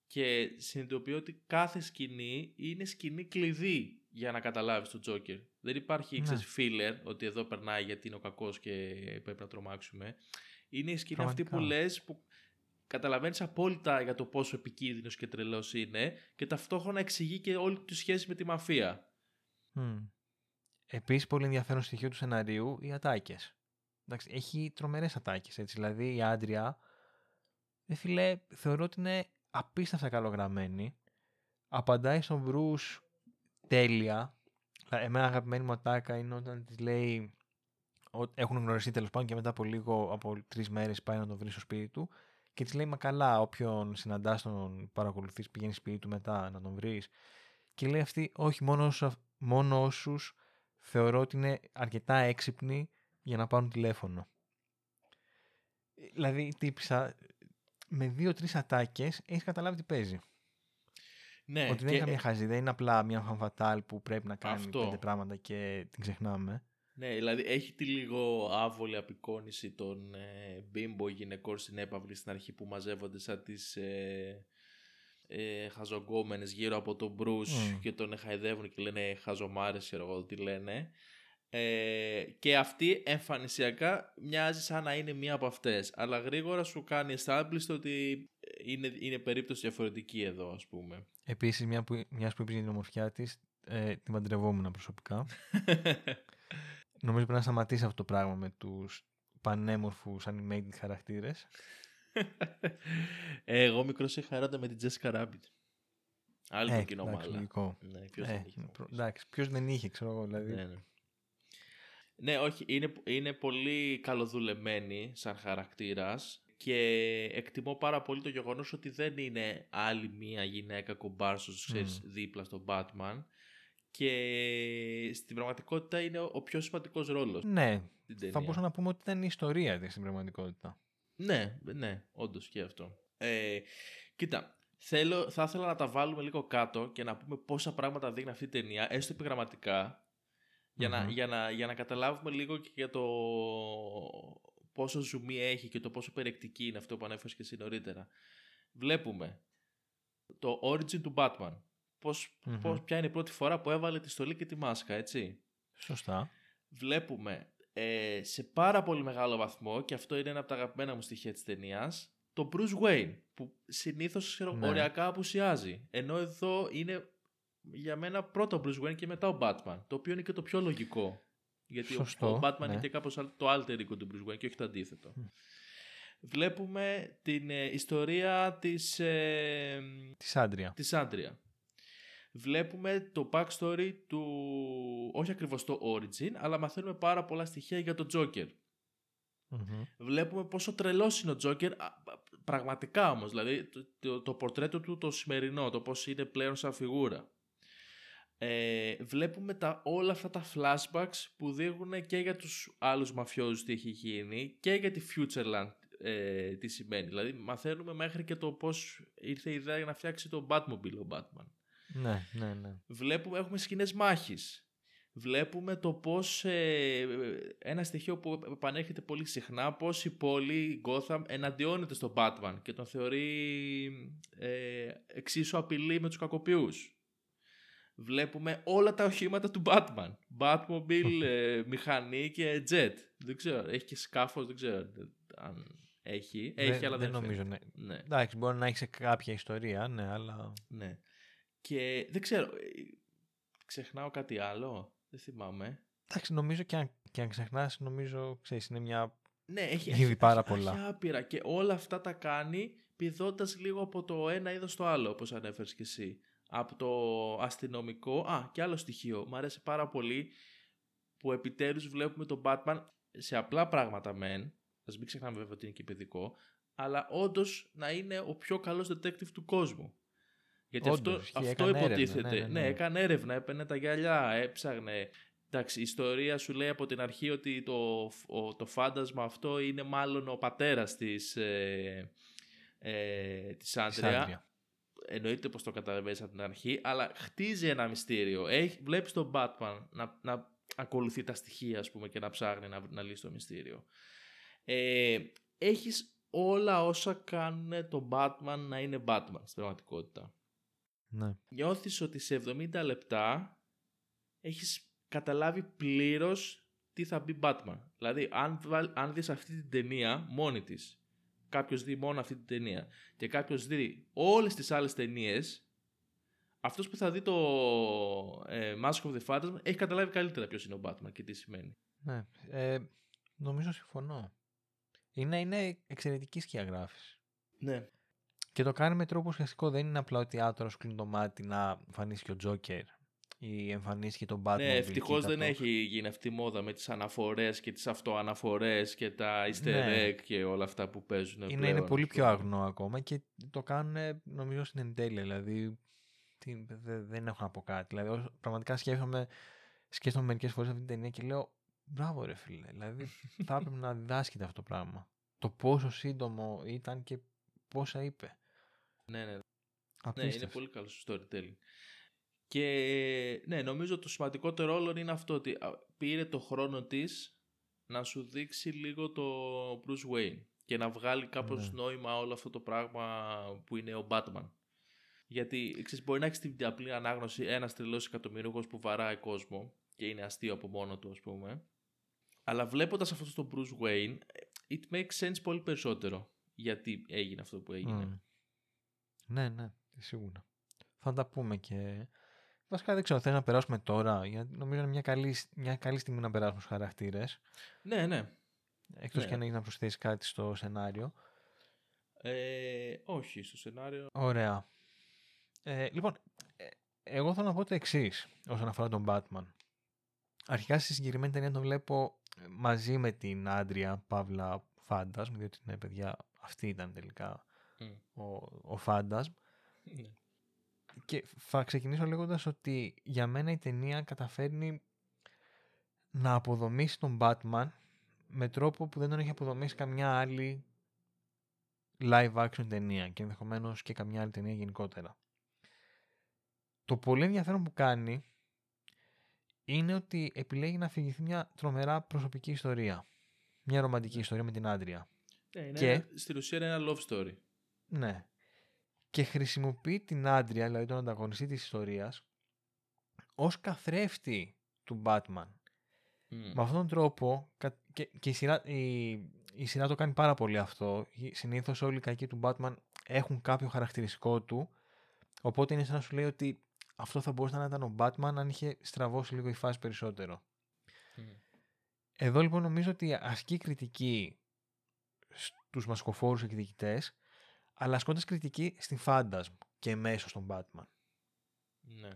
και συνειδητοποιώ ότι κάθε σκηνή είναι σκηνή κλειδί για να καταλάβεις τον Τζόκερ. Δεν υπάρχει ναι. φίλερ ότι εδώ περνάει γιατί είναι ο κακός και πρέπει να τρομάξουμε. Είναι η σκηνή αυτή που λες που καταλαβαίνεις απόλυτα για το πόσο επικίνδυνος και τρελός είναι και ταυτόχρονα εξηγεί και όλη τη σχέση με τη μαφία. Mm. Επίσης πολύ ενδιαφέρον στοιχείο του σεναρίου οι ατάκες. Εντάξει, έχει τρομερές ατάκες έτσι. Δηλαδή η Άντρια ε, φίλε, θεωρώ ότι είναι απίστευτα καλογραμμένη. Απαντάει στον Μπρούς τέλεια. Εμένα αγαπημένη μου ατάκα είναι όταν της λέει έχουν γνωριστεί τέλος πάντων και μετά από λίγο, από τρεις μέρες πάει να τον βρει στο σπίτι του και της λέει: Μα καλά, όποιον συναντάς τον παρακολουθείς, πηγαίνει σπίτι του μετά να τον βρεις. Και λέει αυτή: Όχι, μόνο, μόνο όσους θεωρώ ότι είναι αρκετά έξυπνοι για να πάρουν τηλέφωνο. Δηλαδή, τύπησα, με δύο-τρεις ατάκες έχεις καταλάβει τι παίζει. Ναι, ότι δεν είναι καμία χαζή, δεν είναι απλά μια φαμφατάλ που πρέπει να κάνει Αυτό. πέντε πράγματα και την ξεχνάμε. Ναι, δηλαδή έχει τη λίγο άβολη απεικόνηση των ε, μπίμπο γυναικών στην έπαυλη στην αρχή που μαζεύονται σαν τις ε, ε, χαζογκόμενες γύρω από τον Μπρούς και τον χαϊδεύουν και λένε χαζομάρες, ξέρω εγώ τι λένε. Ε, και αυτή εμφανισιακά μοιάζει σαν να είναι μία από αυτές. Αλλά γρήγορα σου κάνει established ότι είναι, είναι περίπτωση διαφορετική εδώ ας πούμε. Επίσης μια που, μιας που είπες για την ομορφιά της ε, την παντρευόμουν προσωπικά Νομίζω πρέπει να σταματήσει αυτό το πράγμα με τους πανέμορφους animated χαρακτήρες. Εγώ μικρός είχα έρωτα με την Jessica Rabbit. Άλλη ε, κοινό μάλλον Ναι, ποιος, ε, εντάξει, ποιος δεν είχε ξέρω εγώ δηλαδή. Ναι, ναι. Ναι, όχι, είναι, είναι πολύ καλοδουλεμένη σαν χαρακτήρας και εκτιμώ πάρα πολύ το γεγονός ότι δεν είναι άλλη μία γυναίκα κομπάρσος, ξέρεις, δίπλα στον Batman και στην πραγματικότητα είναι ο πιο σημαντικός ρόλος. Ναι, θα μπορούσα να πούμε ότι ήταν η ιστορία της στην πραγματικότητα. Ναι, ναι, όντως και αυτό. Ε, κοίτα, θέλω, θα ήθελα να τα βάλουμε λίγο κάτω και να πούμε πόσα πράγματα δείχνει αυτή η ταινία, έστω επιγραμματικά, για, να, για, να, για να καταλάβουμε λίγο και για το πόσο ζουμί έχει και το πόσο περιεκτική είναι αυτό που ανέφερες και εσύ νωρίτερα. Βλέπουμε το origin του Batman. Πώς, πώς, ποια είναι η πρώτη φορά που έβαλε τη στολή και τη μάσκα, έτσι. Σωστά. Βλέπουμε ε, σε πάρα πολύ μεγάλο βαθμό, και αυτό είναι ένα από τα αγαπημένα μου στοιχεία της ταινίας, το Bruce Wayne, που συνήθως ναι. οριακά απουσιάζει. Ενώ εδώ είναι για μένα πρώτα ο Bruce Wayne και μετά ο Batman. Το οποίο είναι και το πιο λογικό. Γιατί Σωστό, ο, Batman ναι. είναι και κάπως το alter ego του Bruce Wayne και όχι το αντίθετο. Βλέπουμε την ε, ιστορία της... Ε, της Άντρια. Της Άντρια. Βλέπουμε το backstory του, όχι ακριβώς το origin, αλλά μαθαίνουμε πάρα πολλά στοιχεία για τον Joker. Βλέπουμε πόσο τρελός είναι ο Joker, πραγματικά όμως, δηλαδή το, το, το πορτρέτο του το σημερινό, το πώς είναι πλέον σαν φιγούρα. Ε, βλέπουμε τα, όλα αυτά τα flashbacks που δείχνουν και για τους άλλους μαφιόζους τι έχει γίνει και για τη Futureland ε, τι σημαίνει. Δηλαδή μαθαίνουμε μέχρι και το πώς ήρθε η ιδέα για να φτιάξει το Batmobile ο Batman. Ναι, ναι, ναι. Βλέπουμε, έχουμε σκηνές μάχης. Βλέπουμε το πώς ε, ένα στοιχείο που επανέρχεται πολύ συχνά πώς η πόλη, η Gotham εναντιώνεται στον Batman και τον θεωρεί ε, εξίσου απειλή με τους κακοποιούς. Βλέπουμε όλα τα οχήματα του Batman. Batmobile, ε, μηχανή και jet. Δεν ξέρω, έχει και σκάφος, δεν ξέρω αν έχει. Έχει, αλλά δεν, δεν νομίζω. Ναι. ναι. Εντάξει, μπορεί να έχει σε κάποια ιστορία, ναι, αλλά. Ναι. Και δεν ξέρω. Ε, ξεχνάω κάτι άλλο. Δεν θυμάμαι. Εντάξει, νομίζω και αν, και αν ξεχνάς, νομίζω ξέρεις, είναι μια. Ναι, έχει, έχει πάρα πολλά. Έχει άπειρα. Και όλα αυτά τα κάνει πηδώντας λίγο από το ένα είδος στο άλλο, όπως ανέφερες και εσύ. Από το αστυνομικό. Α, και άλλο στοιχείο. Μ' αρέσει πάρα πολύ που επιτέλους βλέπουμε τον Batman σε απλά πράγματα μεν, Α μην ξεχνάμε βέβαια ότι είναι και παιδικό, αλλά όντως να είναι ο πιο καλός detective του κόσμου. Γιατί αυτό, αυτό υποτίθεται. Ναι, ναι, ναι. ναι, έκανε έρευνα, έπαιρνε τα γυαλιά, έψαγνε. Εντάξει, η ιστορία σου λέει από την αρχή ότι το, το φάντασμα αυτό είναι μάλλον ο πατέρας της, ε, ε, της Άντρια. Εννοείται πως το καταλαβαίνεις από την αρχή, αλλά χτίζει ένα μυστήριο. Έχει, βλέπεις τον Batman να, να ακολουθεί τα στοιχεία ας πούμε, και να ψάχνει να, να λύσει το μυστήριο ε, έχεις όλα όσα κάνουν τον Batman να είναι Batman στην πραγματικότητα. Ναι. Νιώθεις ότι σε 70 λεπτά έχεις καταλάβει πλήρως τι θα μπει Batman. Δηλαδή, αν, αν δεις αυτή την ταινία μόνη της, κάποιος δει μόνο αυτή την ταινία και κάποιος δει όλες τις άλλες ταινίες, αυτός που θα δει το ε, Mask of the Phantasm έχει καταλάβει καλύτερα ποιος είναι ο Batman και τι σημαίνει. Ναι. Ε, νομίζω συμφωνώ. Είναι, είναι εξαιρετική σκιαγράφηση. Ναι. Και το κάνει με τρόπο ουσιαστικό. Δεν είναι απλά ότι άτορα κλείνει το μάτι να εμφανίσει και ο Τζόκερ ή εμφανίσει και τον Batman. Ναι, ευτυχώς δεν έχει γίνει αυτή η μόδα με τις αναφορές και τις αυτοαναφορές και τα easter ναι. egg και όλα αυτά που παίζουν. Είναι, πλέον, είναι πολύ πιο αγνό ακόμα και το κάνουν νομίζω στην εντέλεια. Δηλαδή τι, δεν έχω να πω κάτι. Δηλαδή, πραγματικά σκέφτομαι, σκέφτομαι μερικές φορές αυτή την ταινία και λέω Μπράβο ρε φίλε. Δηλαδή θα έπρεπε να διδάσκεται αυτό το πράγμα. Το πόσο σύντομο ήταν και πόσα είπε. Ναι, ναι. Ναι, είναι πολύ καλό στο storytelling. Και ναι, νομίζω το σημαντικότερο όλο είναι αυτό ότι πήρε το χρόνο της να σου δείξει λίγο το Bruce Wayne και να βγάλει κάπως ναι. νόημα όλο αυτό το πράγμα που είναι ο Batman. Γιατί ξέρεις, μπορεί να έχεις την απλή ανάγνωση ένας τρελός εκατομμυρούχο που βαράει κόσμο και είναι αστείο από μόνο του, ας πούμε. Αλλά βλέποντας αυτό το Bruce Wayne, it makes sense πολύ περισσότερο γιατί έγινε αυτό που έγινε. Ναι, ναι, σίγουρα. Θα τα πούμε και. Βασικά δεν ξέρω, θέλω να περάσουμε τώρα, γιατί νομίζω είναι μια καλή, μια καλή στιγμή να περάσουμε στους χαρακτήρες. Ναι, ναι. Εκτός ναι. και αν έχεις να προσθέσεις κάτι στο σενάριο. Ε, όχι, στο σενάριο. Ωραία. Ε, λοιπόν, ε, εγώ θέλω να πω το εξής όσον αφορά τον Batman. Αρχικά στη συγκεκριμένη ταινία τον βλέπω μαζί με την Άντρια Παύλα Φάντασμ, διότι ναι, παιδιά, αυτή ήταν τελικά ο, ο Φάντασμ. Ναι. Και θα ξεκινήσω λέγοντας ότι για μένα η ταινία καταφέρνει να αποδομήσει τον Batman με τρόπο που δεν τον έχει αποδομήσει καμιά άλλη live action ταινία και ενδεχομένως και καμιά άλλη ταινία γενικότερα. Το πολύ ενδιαφέρον που κάνει είναι ότι επιλέγει να αφηγηθεί μια τρομερά προσωπική ιστορία. Μια ρομαντική ναι. ιστορία με την άντρια. Ναι, είναι και, στην ουσία είναι ένα love story. Ναι. Και χρησιμοποιεί την άντρια, δηλαδή τον ανταγωνιστή της ιστορίας, ως καθρέφτη του Batman. Με αυτόν τον τρόπο, και, και η, σειρά, η, η σειρά το κάνει πάρα πολύ αυτό, συνήθως όλοι οι κακοί του Batman έχουν κάποιο χαρακτηριστικό του, οπότε είναι σαν να σου λέει ότι αυτό θα μπορούσε να ήταν ο Batman αν είχε στραβώσει λίγο η φάση περισσότερο. Εδώ λοιπόν νομίζω ότι ασκεί κριτική στους μασκοφόρους εκδικητές, αλλά ασκώντας κριτική στην Phantasm και μέσω στον Batman. Ναι.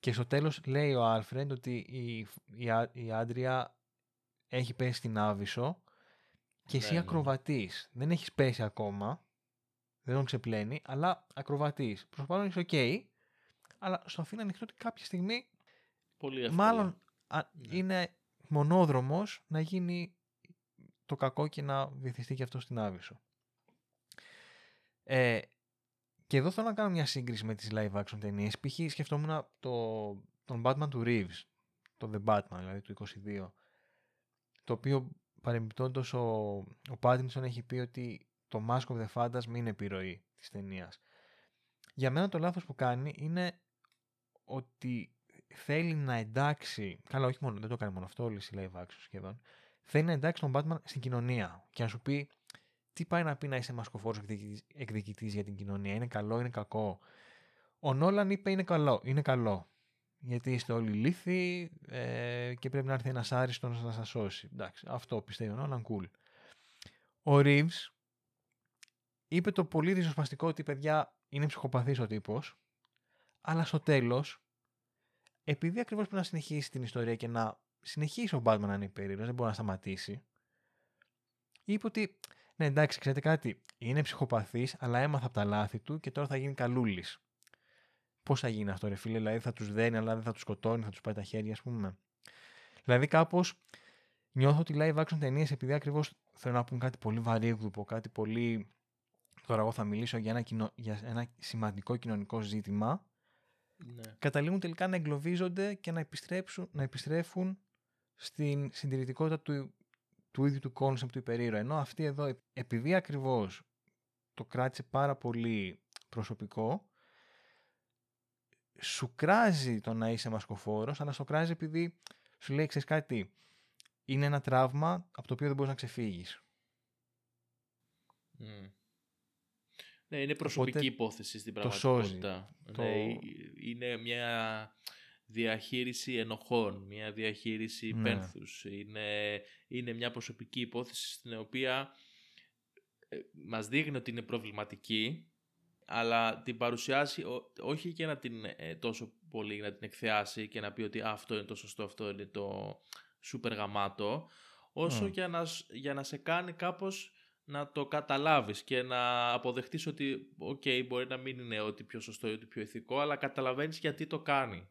Και στο τέλος λέει ο Άλφρεντ ότι η, η, η Άντρια έχει πέσει στην Άβυσσο και εσύ Ναι, ναι. ακροβατής. Δεν έχεις πέσει ακόμα, δεν τον ξεπλένει, αλλά ακροβατής. Προσπαθώ να είσαι οκ, αλλά στο αφήνει ανοιχτό ότι κάποια στιγμή Πολύ εύκολα. μάλλον α, Ναι. είναι μονόδρομος να γίνει το κακό και να βυθιστεί και αυτό στην Άβυσσο. Ε, και εδώ θέλω να κάνω μια σύγκριση με τις live action ταινίες. Π.χ. σκεφτόμουν το, τον Batman του Reeves, το The Batman δηλαδή του 22, το οποίο παρεμπιπτόντως ο, ο Pattinson έχει πει ότι το Mask of the Phantasm είναι επιρροή της ταινίας. Για μένα το λάθος που κάνει είναι ότι θέλει να εντάξει, καλά όχι μόνο, δεν το κάνει μόνο αυτό, όλες οι live action σχεδόν, θέλει να εντάξει τον Batman στην κοινωνία και να σου πει τι πάει να πει να είσαι μασκοφόρος εκδικητής, εκδικητής για την κοινωνία, είναι καλό, είναι κακό. Ο Νόλαν είπε είναι καλό, είναι καλό. Γιατί είστε όλοι λύθοι ε, και πρέπει να έρθει ένας άριστος να σας σώσει. Εντάξει, αυτό πιστεύει ο Νόλαν, cool. Ο Reeves είπε το πολύ ριζοσπαστικό ότι παιδιά είναι ψυχοπαθής ο τύπος, αλλά στο τέλος, επειδή ακριβώς πρέπει να συνεχίσει την ιστορία και να συνεχίσει ο Batman να είναι υπέρηρωτος, δεν μπορεί να σταματήσει, είπε ότι ναι εντάξει ξέρετε κάτι, είναι ψυχοπαθής αλλά έμαθα από τα λάθη του και τώρα θα γίνει καλούλης. Πώς θα γίνει αυτό ρε φίλε, δηλαδή θα τους δένει αλλά δεν θα τους σκοτώνει, θα τους πάει τα χέρια ας πούμε. Δηλαδή κάπως νιώθω ότι live action ταινίες επειδή ακριβώς θέλω να πούν κάτι πολύ βαρύγδουπο, κάτι πολύ... Τώρα εγώ θα μιλήσω για ένα, κοινο... για ένα σημαντικό κοινωνικό ζήτημα Ναι. καταλήγουν τελικά να εγκλωβίζονται και να, επιστρέψουν, να επιστρέφουν στην συντηρητικότητα του, του ίδιου του concept του υπερήρωα. Ενώ αυτή εδώ, ε- επειδή ακριβώς το κράτησε πάρα πολύ προσωπικό, σου κράζει το να είσαι μασκοφόρος, αλλά στο κράζει επειδή σου λέει, ξέρεις κάτι, είναι ένα τραύμα από το οποίο δεν μπορείς να ξεφύγεις. Μμ. Ναι, είναι προσωπική Οπότε υπόθεση στην το σώζει. πραγματικότητα. Το- Ναι, είναι μια διαχείριση ενοχών, μια διαχείριση Ναι. πένθους. Είναι, είναι μια προσωπική υπόθεση στην οποία ε, μας δείχνει ότι είναι προβληματική, αλλά την παρουσιάσει ό- όχι για να την ε, τόσο πολύ να την εκθειάσει και να πει ότι «Α, αυτό είναι το σωστό, αυτό είναι το σούπερ γαμάτο, όσο Μμ. για, να, σ- για να σε κάνει κάπως να το καταλάβεις και να αποδεχτείς ότι οκ, μπορεί να μην είναι ό,τι πιο σωστό ή ό,τι πιο ηθικό, αλλά καταλαβαίνεις γιατί το κάνει.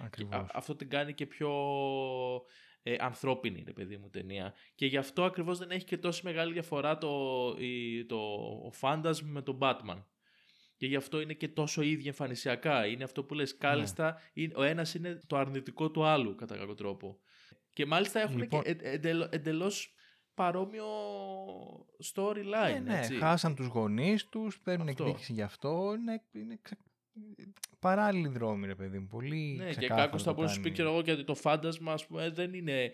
Ακριβώς. Α- αυτό την κάνει και πιο ε, ανθρώπινη, ρε παιδί μου, ταινία. Και γι' αυτό ακριβώς δεν έχει και τόση μεγάλη διαφορά το, η, το ο Phantasm με τον Batman. Και γι' αυτό είναι και τόσο ίδια εμφανισιακά. Είναι αυτό που λες, κάλλιστα, είναι- ο ένας είναι το αρνητικό του άλλου, κατά κάποιο τρόπο. Και μάλιστα έχουν Λοιπόν- και ε, εντελ- εντελώς παρόμοιο storyline, Ναι, ναι, έτσι. χάσαν τους γονείς τους, παίρνουν Αυτό. εκδίκηση γι' αυτό. Είναι, είναι ξε... παράλληλοι δρόμοι, ρε παιδί μου. Πολύ Ναι, και ξεκάθαρο κάποιο θα το μπορούσε να πει, κάνει. ξέρω εγώ, γιατί το φάντασμα, ας πούμε, δεν είναι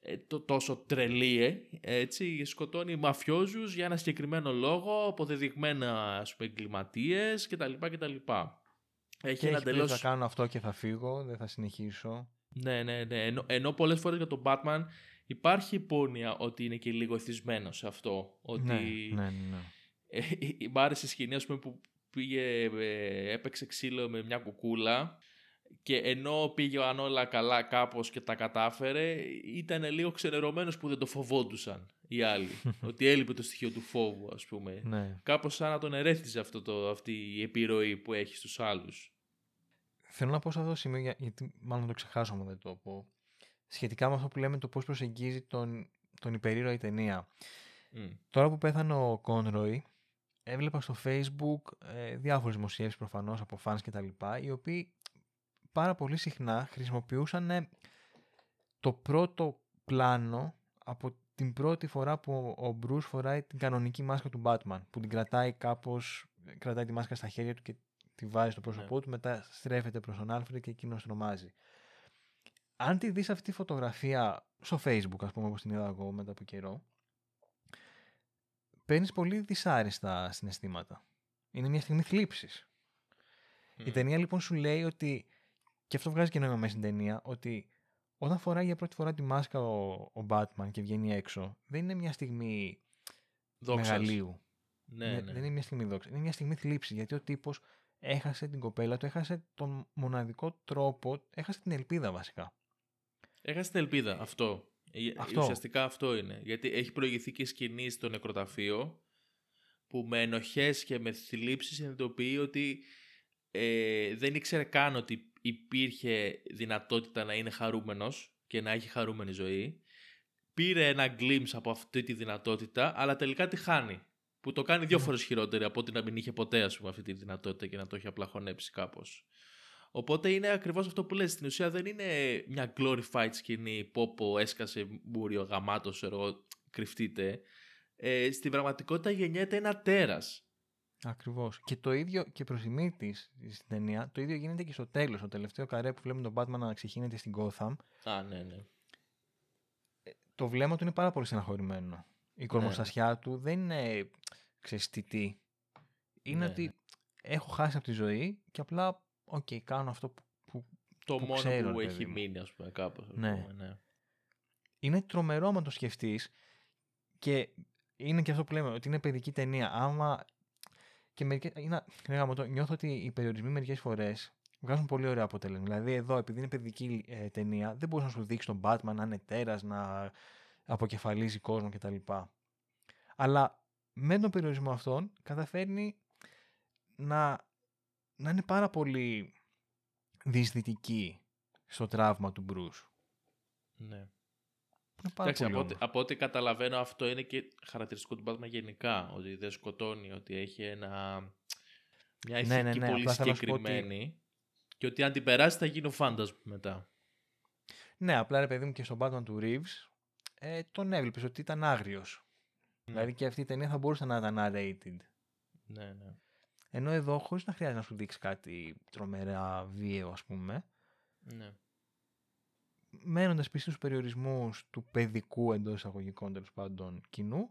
ε, το, τόσο τρελή, ε, έτσι. Σκοτώνει μαφιόζους για ένα συγκεκριμένο λόγο, αποδεδειγμένα, ας πούμε, εγκληματίες κτλ. κτλ. Έχει Και ένα έχει πει, εντελώς... θα κάνω αυτό και θα φύγω, δεν θα συνεχίσω. Ναι, ναι, ναι. Ενώ, ενώ πολλές φορές για τον Batman υπάρχει υπόνοια ότι είναι και λίγο εθισμένος σε αυτό. Ότι Ναι, ναι, ναι. ε, μ' άρεσε η σκηνή ας πούμε, που πήγε, ε, έπαιξε ξύλο με μια κουκούλα και ενώ πήγαν όλα καλά κάπως και τα κατάφερε ήταν λίγο ξενερωμένος που δεν το φοβόντουσαν οι άλλοι. ότι έλειπε το στοιχείο του φόβου ας πούμε. ναι. Κάπως σαν να τον ερέθιζε αυτό το, αυτή η επιρροή που έχει στους άλλους. Θέλω να πω σε αυτό το σημείο, για- γιατί μάλλον το ξεχάσω μου δεν το πω. Σχετικά με αυτό που λέμε το πώς προσεγγίζει τον, τον υπερήρωα η ταινία. Μμ. Τώρα που πέθανε ο Κόνροϊ, έβλεπα στο facebook ε, διάφορες δημοσιεύσεις προφανώς από fans και τα λοιπά, οι οποίοι πάρα πολύ συχνά χρησιμοποιούσαν ε, το πρώτο πλάνο από την πρώτη φορά που ο- ο Μπρούς φοράει την κανονική μάσκα του Batman, που την κρατάει κάπως, κρατάει τη μάσκα στα χέρια του και τη βάζει στο πρόσωπό του, μετά στρέφεται προς τον Άλφρεντ και εκείνος τρομάζει. Αν τη δεις αυτή τη φωτογραφία στο facebook, ας πούμε, όπως την είδα εγώ μετά από καιρό, παίρνεις πολύ δυσάρεστα συναισθήματα. Είναι μια στιγμή θλίψης. Η Μμ. ταινία λοιπόν σου λέει ότι, και αυτό βγάζει και νόημα μέσα στην ταινία, ότι όταν φοράει για πρώτη φορά τη μάσκα ο, ο Batman και βγαίνει έξω, δεν είναι μια στιγμή Δόξας. μεγαλείου. Ναι, Είναι- ναι. Δεν είναι μια στιγμή δόξας. Είναι μια στιγμή θλίψης γιατί ο τύπος έχασε την κοπέλα του, έχασε τον μοναδικό τρόπο, έχασε την ελπίδα βασικά. Έχασε την ελπίδα, αυτό. Ε, αυτό. Ουσιαστικά αυτό είναι. Γιατί έχει προηγηθεί και σκηνή στο νεκροταφείο που με ενοχές και με θλίψεις συνειδητοποιεί ότι ε, δεν ήξερε καν ότι υπήρχε δυνατότητα να είναι χαρούμενος και να έχει χαρούμενη ζωή. Πήρε ένα glimpse από αυτή τη δυνατότητα, αλλά τελικά τη χάνει. Που το κάνει δύο ναι. φορές χειρότερη από ότι να μην είχε ποτέ ας πούμε, αυτή τη δυνατότητα και να το έχει απλά χωνέψει κάπως. Οπότε είναι ακριβώς αυτό που λες. Στην ουσία δεν είναι μια glorified σκηνή, πόπο, έσκασε μπούριο, γαμάτος, εγώ, κρυφτείτε. Ε, στην πραγματικότητα γεννιέται ένα τέρας Ακριβώς. Και το ίδιο και προς τιμή της στην ταινία, το ίδιο γίνεται και στο τέλος. Το τελευταίο καρέ που βλέπουμε τον Batman να ξεχύνεται στην Gotham. Α, ναι, ναι. Ε, το βλέμμα του είναι πάρα πολύ στεναχωρημένο. Η κορμοστασιά ναι. του δεν είναι ξεστητή. Είναι ναι, ότι ναι. έχω χάσει από τη ζωή και απλά, ok, okay, κάνω αυτό που, που Το που μόνο ξέρω, που έχει μείνει, ας πούμε, κάπως. Ναι. ναι. Είναι τρομερό να το σκεφτείς και είναι και αυτό που λέμε, ότι είναι παιδική ταινία. Άμα και μερικές, είναι, το, νιώθω ότι οι περιορισμοί μερικές φορές βγάζουν πολύ ωραίο αποτέλεσμα. Δηλαδή, εδώ, επειδή είναι παιδική ε, ταινία, δεν μπορείς να σου δείξει τον Batman να είναι τέρας, να αποκεφαλίζει κόσμο κτλ. Αλλά με τον περιορισμό αυτόν καταφέρνει να, να είναι πάρα πολύ διεισδυτική στο τραύμα του Μπρούς. Ναι. Εντάξει, από, ό,τι, από ό,τι καταλαβαίνω αυτό είναι και χαρακτηριστικό του Batman γενικά. Ότι δεν σκοτώνει, ότι έχει ένα, μια ηθική ναι, ναι, ναι. πολύ συγκεκριμένη. Ότι... Και ότι αν την περάσει θα γίνει ο φάντασμα μετά. Ναι, απλά ρε παιδί μου και στον Batman του Reeves ε, τον έβλεπες ότι ήταν άγριος. Ναι. Δηλαδή και αυτή η ταινία θα μπορούσε να ήταν R-rated. Ναι, ναι. Ενώ εδώ, χωρίς να χρειάζεται να σου δείξει κάτι τρομερά βίαιο, ας πούμε. Ναι μένοντας πίσω στους περιορισμούς του παιδικού εντός εισαγωγικών τέλος πάντων κοινού,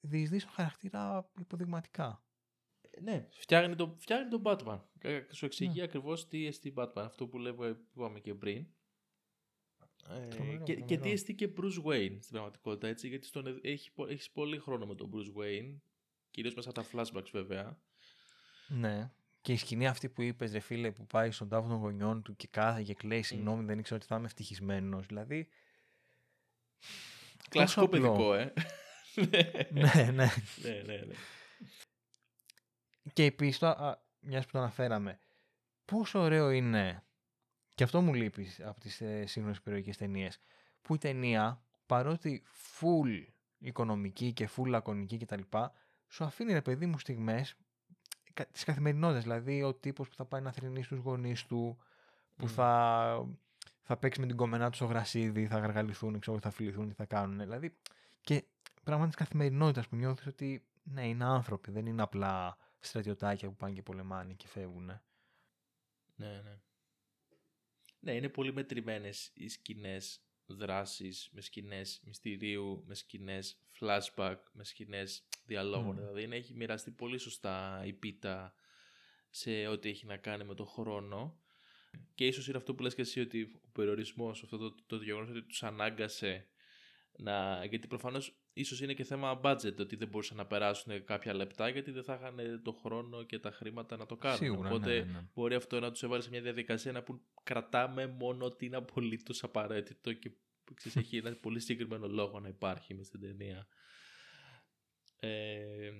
διεισδύει τον χαρακτήρα υποδειγματικά. Ναι, φτιάχνει τον, φτιάχνει τον Batman. Σου εξηγεί ναι. ακριβώς τι εστί Batman. Αυτό που λέω που είπαμε και πριν. Ε, και, και τι εστί και Bruce Wayne στην πραγματικότητα, έτσι, γιατί στον, έχει, έχεις πολύ χρόνο με τον Bruce Wayne, κυρίως μέσα από τα flashbacks βέβαια. Ναι. Και η σκηνή αυτή που είπες, ρε φίλε, που πάει στον τάφο των γονιών του και κάθε και κλαίει, συγγνώμη, δεν ήξερα ότι θα είμαι ευτυχισμένος. Δηλαδή. Κλασικό παιδικό, ε. ναι, ναι. ναι, ναι, ναι. Και επίσης, μιας που το αναφέραμε, πόσο ωραίο είναι, και αυτό μου λείπει από τις ε, σύγχρονες περιοχέ ταινίες, που η ταινία, παρότι full οικονομική και full λακωνική κτλ., σου αφήνει ρε παιδί μου στιγμές τις καθημερινότητες, δηλαδή ο τύπος που θα πάει να θρυνεί στους γονείς του, που θα, θα παίξει με την κομμενά του στο γρασίδι, θα γαργαληθούν, ξέρω, θα φιληθούν, τι θα κάνουν. Δηλαδή, και πράγματα της καθημερινότητας που νιώθεις ότι ναι, είναι άνθρωποι, δεν είναι απλά στρατιωτάκια που πάνε και πολεμάνε και φεύγουν. Ναι, ναι. Ναι, είναι πολύ μετρημένες οι σκηνές δράσεις, με σκηνές μυστηρίου, με σκηνές flashback, με σκηνές διαλόγων. Mm. Δηλαδή έχει μοιραστεί πολύ σωστά η πίτα σε ό,τι έχει να κάνει με το χρόνο. Και ίσως είναι αυτό που λες και εσύ ότι ο περιορισμός, αυτό το, το, το γεγονός ότι τους ανάγκασε να... Γιατί προφανώς ίσως είναι και θέμα budget, ότι δεν μπορούσαν να περάσουν κάποια λεπτά γιατί δεν θα είχαν το χρόνο και τα χρήματα να το κάνουν. Σίγουρα, Οπότε ναι, ναι. μπορεί αυτό να τους έβαλε σε μια διαδικασία να που κρατάμε μόνο ότι είναι απολύτως απαραίτητο και ξέρεις, έχει ένα πολύ συγκεκριμένο λόγο να υπάρχει μες στην ταινία. Ε,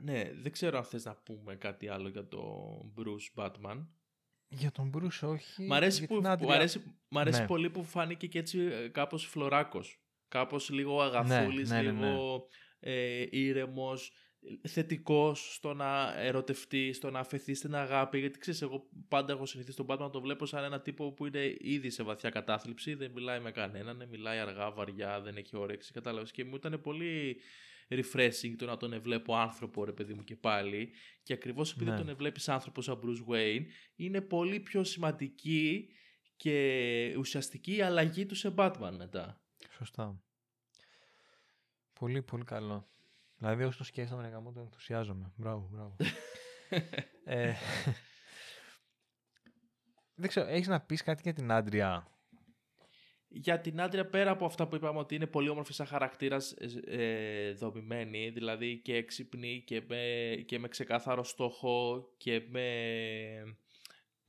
ναι, δεν ξέρω αν θες να πούμε κάτι άλλο για τον Bruce Batman. Για τον Bruce όχι. Μ' αρέσει, που, μ αρέσει, μ αρέσει ναι. πολύ που φάνηκε και έτσι ε, κάπως φλωράκος. Κάπως λίγο αγαθούλης, ναι, ναι, ναι λίγο ναι. ε, ήρεμος θετικός στο να ερωτευτεί, στο να αφαιθεί στην αγάπη. Γιατί ξέρεις, εγώ πάντα έχω συνηθίσει τον Batman να το βλέπω σαν ένα τύπο που είναι ήδη σε βαθιά κατάθλιψη, δεν μιλάει με κανέναν, μιλάει αργά, βαριά, δεν έχει όρεξη. Κατάλαβες. Και μου ήταν πολύ refreshing το να τον βλέπω άνθρωπο, ρε παιδί μου, και πάλι. Και ακριβώς επειδή ναι. τον βλέπει άνθρωπος σαν Bruce Wayne, είναι πολύ πιο σημαντική και ουσιαστική η αλλαγή του σε Batman μετά. Σωστά. Πολύ, πολύ καλό. Δηλαδή, όσο το σκέφτομαι να κάνω, το ενθουσιάζομαι. Μπράβο, μπράβο. ε, δεν ξέρω, έχεις να πεις κάτι για την Άντρια; για την άντρια πέρα από αυτά που είπαμε ότι είναι πολύ όμορφη σαν χαρακτήρας ε, δομημένη, δηλαδή και έξυπνη και με, και με ξεκάθαρο στόχο και με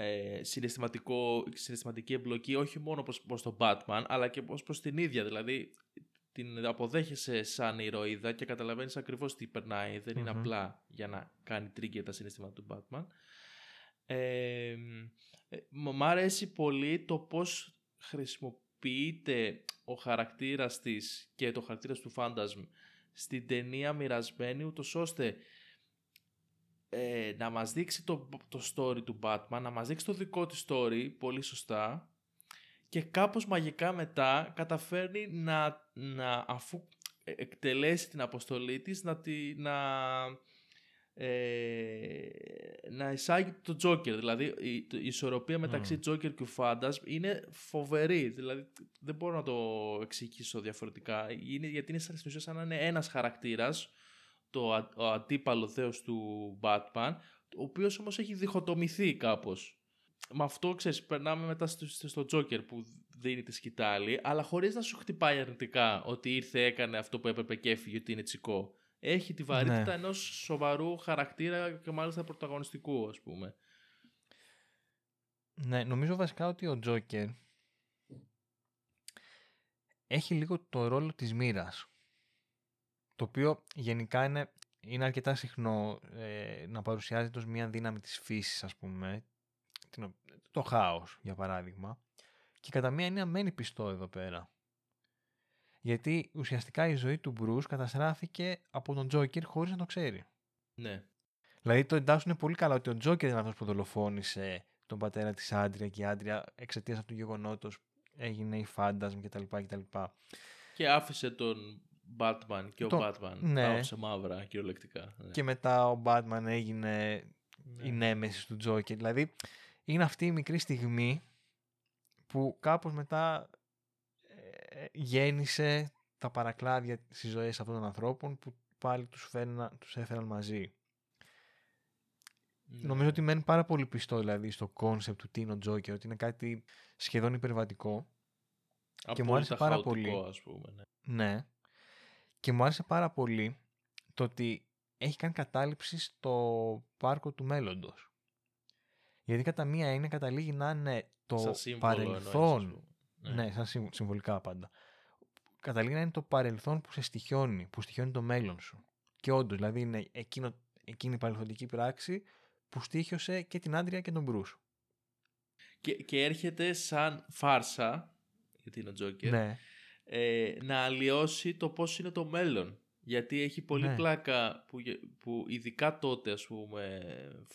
ε, συναισθηματικό, συναισθηματική εμπλοκή όχι μόνο προς, προς τον Batman αλλά και προς, προς την ίδια, δηλαδή την αποδέχεσαι σαν ηρωίδα και καταλαβαίνεις ακριβώς τι περνάει, δεν είναι απλά για να κάνει τρίγκερ τα συναισθήματα του Batman. Ε, μ' αρέσει πολύ το πώς χρησιμοποιείται ο χαρακτήρας της και το χαρακτήρας του Phantasm στην ταινία μοιρασμένη ούτως ώστε ε, να μας δείξει το, το story του Batman, να μας δείξει το δικό της story πολύ σωστά και κάπως μαγικά μετά καταφέρνει να, να αφού εκτελέσει την αποστολή της να, τη, να, ε, να εισάγει το Joker. Δηλαδή η, η ισορροπία μεταξύ mm. Joker και Phantasm είναι φοβερή. Δηλαδή δεν μπορώ να το εξηγήσω διαφορετικά. Είναι, γιατί είναι σαν, σαν να είναι ένας χαρακτήρας το, ο αντίπαλο θέος του Batman ο οποίος όμως έχει διχοτομηθεί κάπως. Με αυτό ξέρεις, περνάμε μετά στο, στο Joker που δίνει τη σκητάλη, αλλά χωρίς να σου χτυπάει αρνητικά ότι ήρθε, έκανε αυτό που έπρεπε και έφυγε, ότι είναι τσικό. Έχει τη βαρύτητα ναι. ενός σοβαρού χαρακτήρα και μάλιστα πρωταγωνιστικού, ας πούμε. Ναι, νομίζω βασικά ότι ο Τζόκερ έχει λίγο το ρόλο της μοίρας. Το οποίο γενικά είναι, είναι αρκετά συχνό ε, να παρουσιάζεται ως μια δύναμη της φύσης, ας πούμε. Το χάος, για παράδειγμα. Και κατά μία έννοια μένει πιστό εδώ πέρα. Γιατί ουσιαστικά η ζωή του Μπρούς καταστράφηκε από τον Τζόκερ χωρίς να το ξέρει. Ναι. Δηλαδή το εντάσσουν πολύ καλά ότι ο Τζόκερ είναι αυτός που δολοφόνησε τον πατέρα της Άντρια και η Άντρια εξαιτίας αυτού του γεγονότος έγινε η Phantasm κτλ. Και, και άφησε τον Batman και ο Batman ναι. άφησε μαύρα κυριολεκτικά. Ναι. Και μετά ο Batman έγινε ναι. η νέμεση του Τζόκερ. Δηλαδή είναι αυτή η μικρή στιγμή που κάπως μετά ε, γέννησε τα παρακλάδια στις ζωές αυτών των ανθρώπων που πάλι τους, φέρνα, τους έφεραν μαζί. Ναι. Νομίζω ότι μένει πάρα πολύ πιστό δηλαδή στο concept του Τίνο Τζόκερ ότι είναι κάτι σχεδόν υπερβατικό. και μου άρεσε πάρα πολύ. Ας πούμε, ναι. ναι. Και μου άρεσε πάρα πολύ το ότι έχει κάνει κατάληψη στο πάρκο του μέλλοντος. Γιατί κατά μία είναι καταλήγει να είναι το παρελθόν. Ναι. ναι, σαν συμβολικά πάντα. Καταλήγει να είναι το παρελθόν που σε στοιχιώνει, που στοιχιώνει το μέλλον σου. Και όντως, δηλαδή είναι εκείνο, εκείνη η παρελθοντική πράξη που στήχιωσε και την Άντρια και τον Μπρούς. Και, και έρχεται σαν φάρσα, γιατί είναι ο Τζόκερ, ναι. Ε, να αλλοιώσει το πώς είναι το μέλλον. Γιατί έχει πολύ ναι. πλάκα που, που ειδικά τότε, ας πούμε,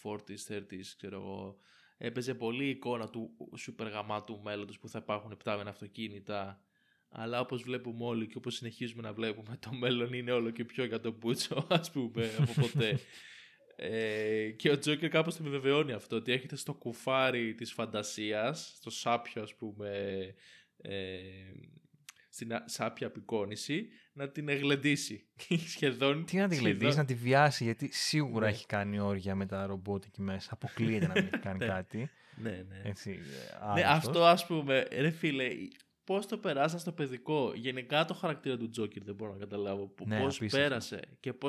40s, 30s, ξέρω εγώ, έπαιζε πολύ η εικόνα του σούπερ γαμάτου μέλλοντος που θα υπάρχουν επτάμενα αυτοκίνητα αλλά όπως βλέπουμε όλοι και όπως συνεχίζουμε να βλέπουμε το μέλλον είναι όλο και πιο για τον Μπούτσο ας πούμε από ποτέ ε, και ο Τζόκερ κάπως το επιβεβαιώνει αυτό ότι έχετε στο κουφάρι της φαντασίας στο σάπιο ας πούμε ε, στην σάπια απεικόνηση να την εγλεντήσει. Σχεδόν. Τι να την εγλεντήσει, να τη βιάσει, γιατί σίγουρα ναι. έχει κάνει όρια με τα ρομπότ εκεί μέσα. Αποκλείεται να μην έχει κάνει ναι. κάτι. Ναι, ναι. Έτσι, ναι, αυτό ας πούμε, ρε φίλε, πώς το περάσα στο παιδικό; Γενικά το χαρακτήρα του Τζόκερ δεν μπορώ να καταλάβω. Ναι, πώς πέρασε και πώ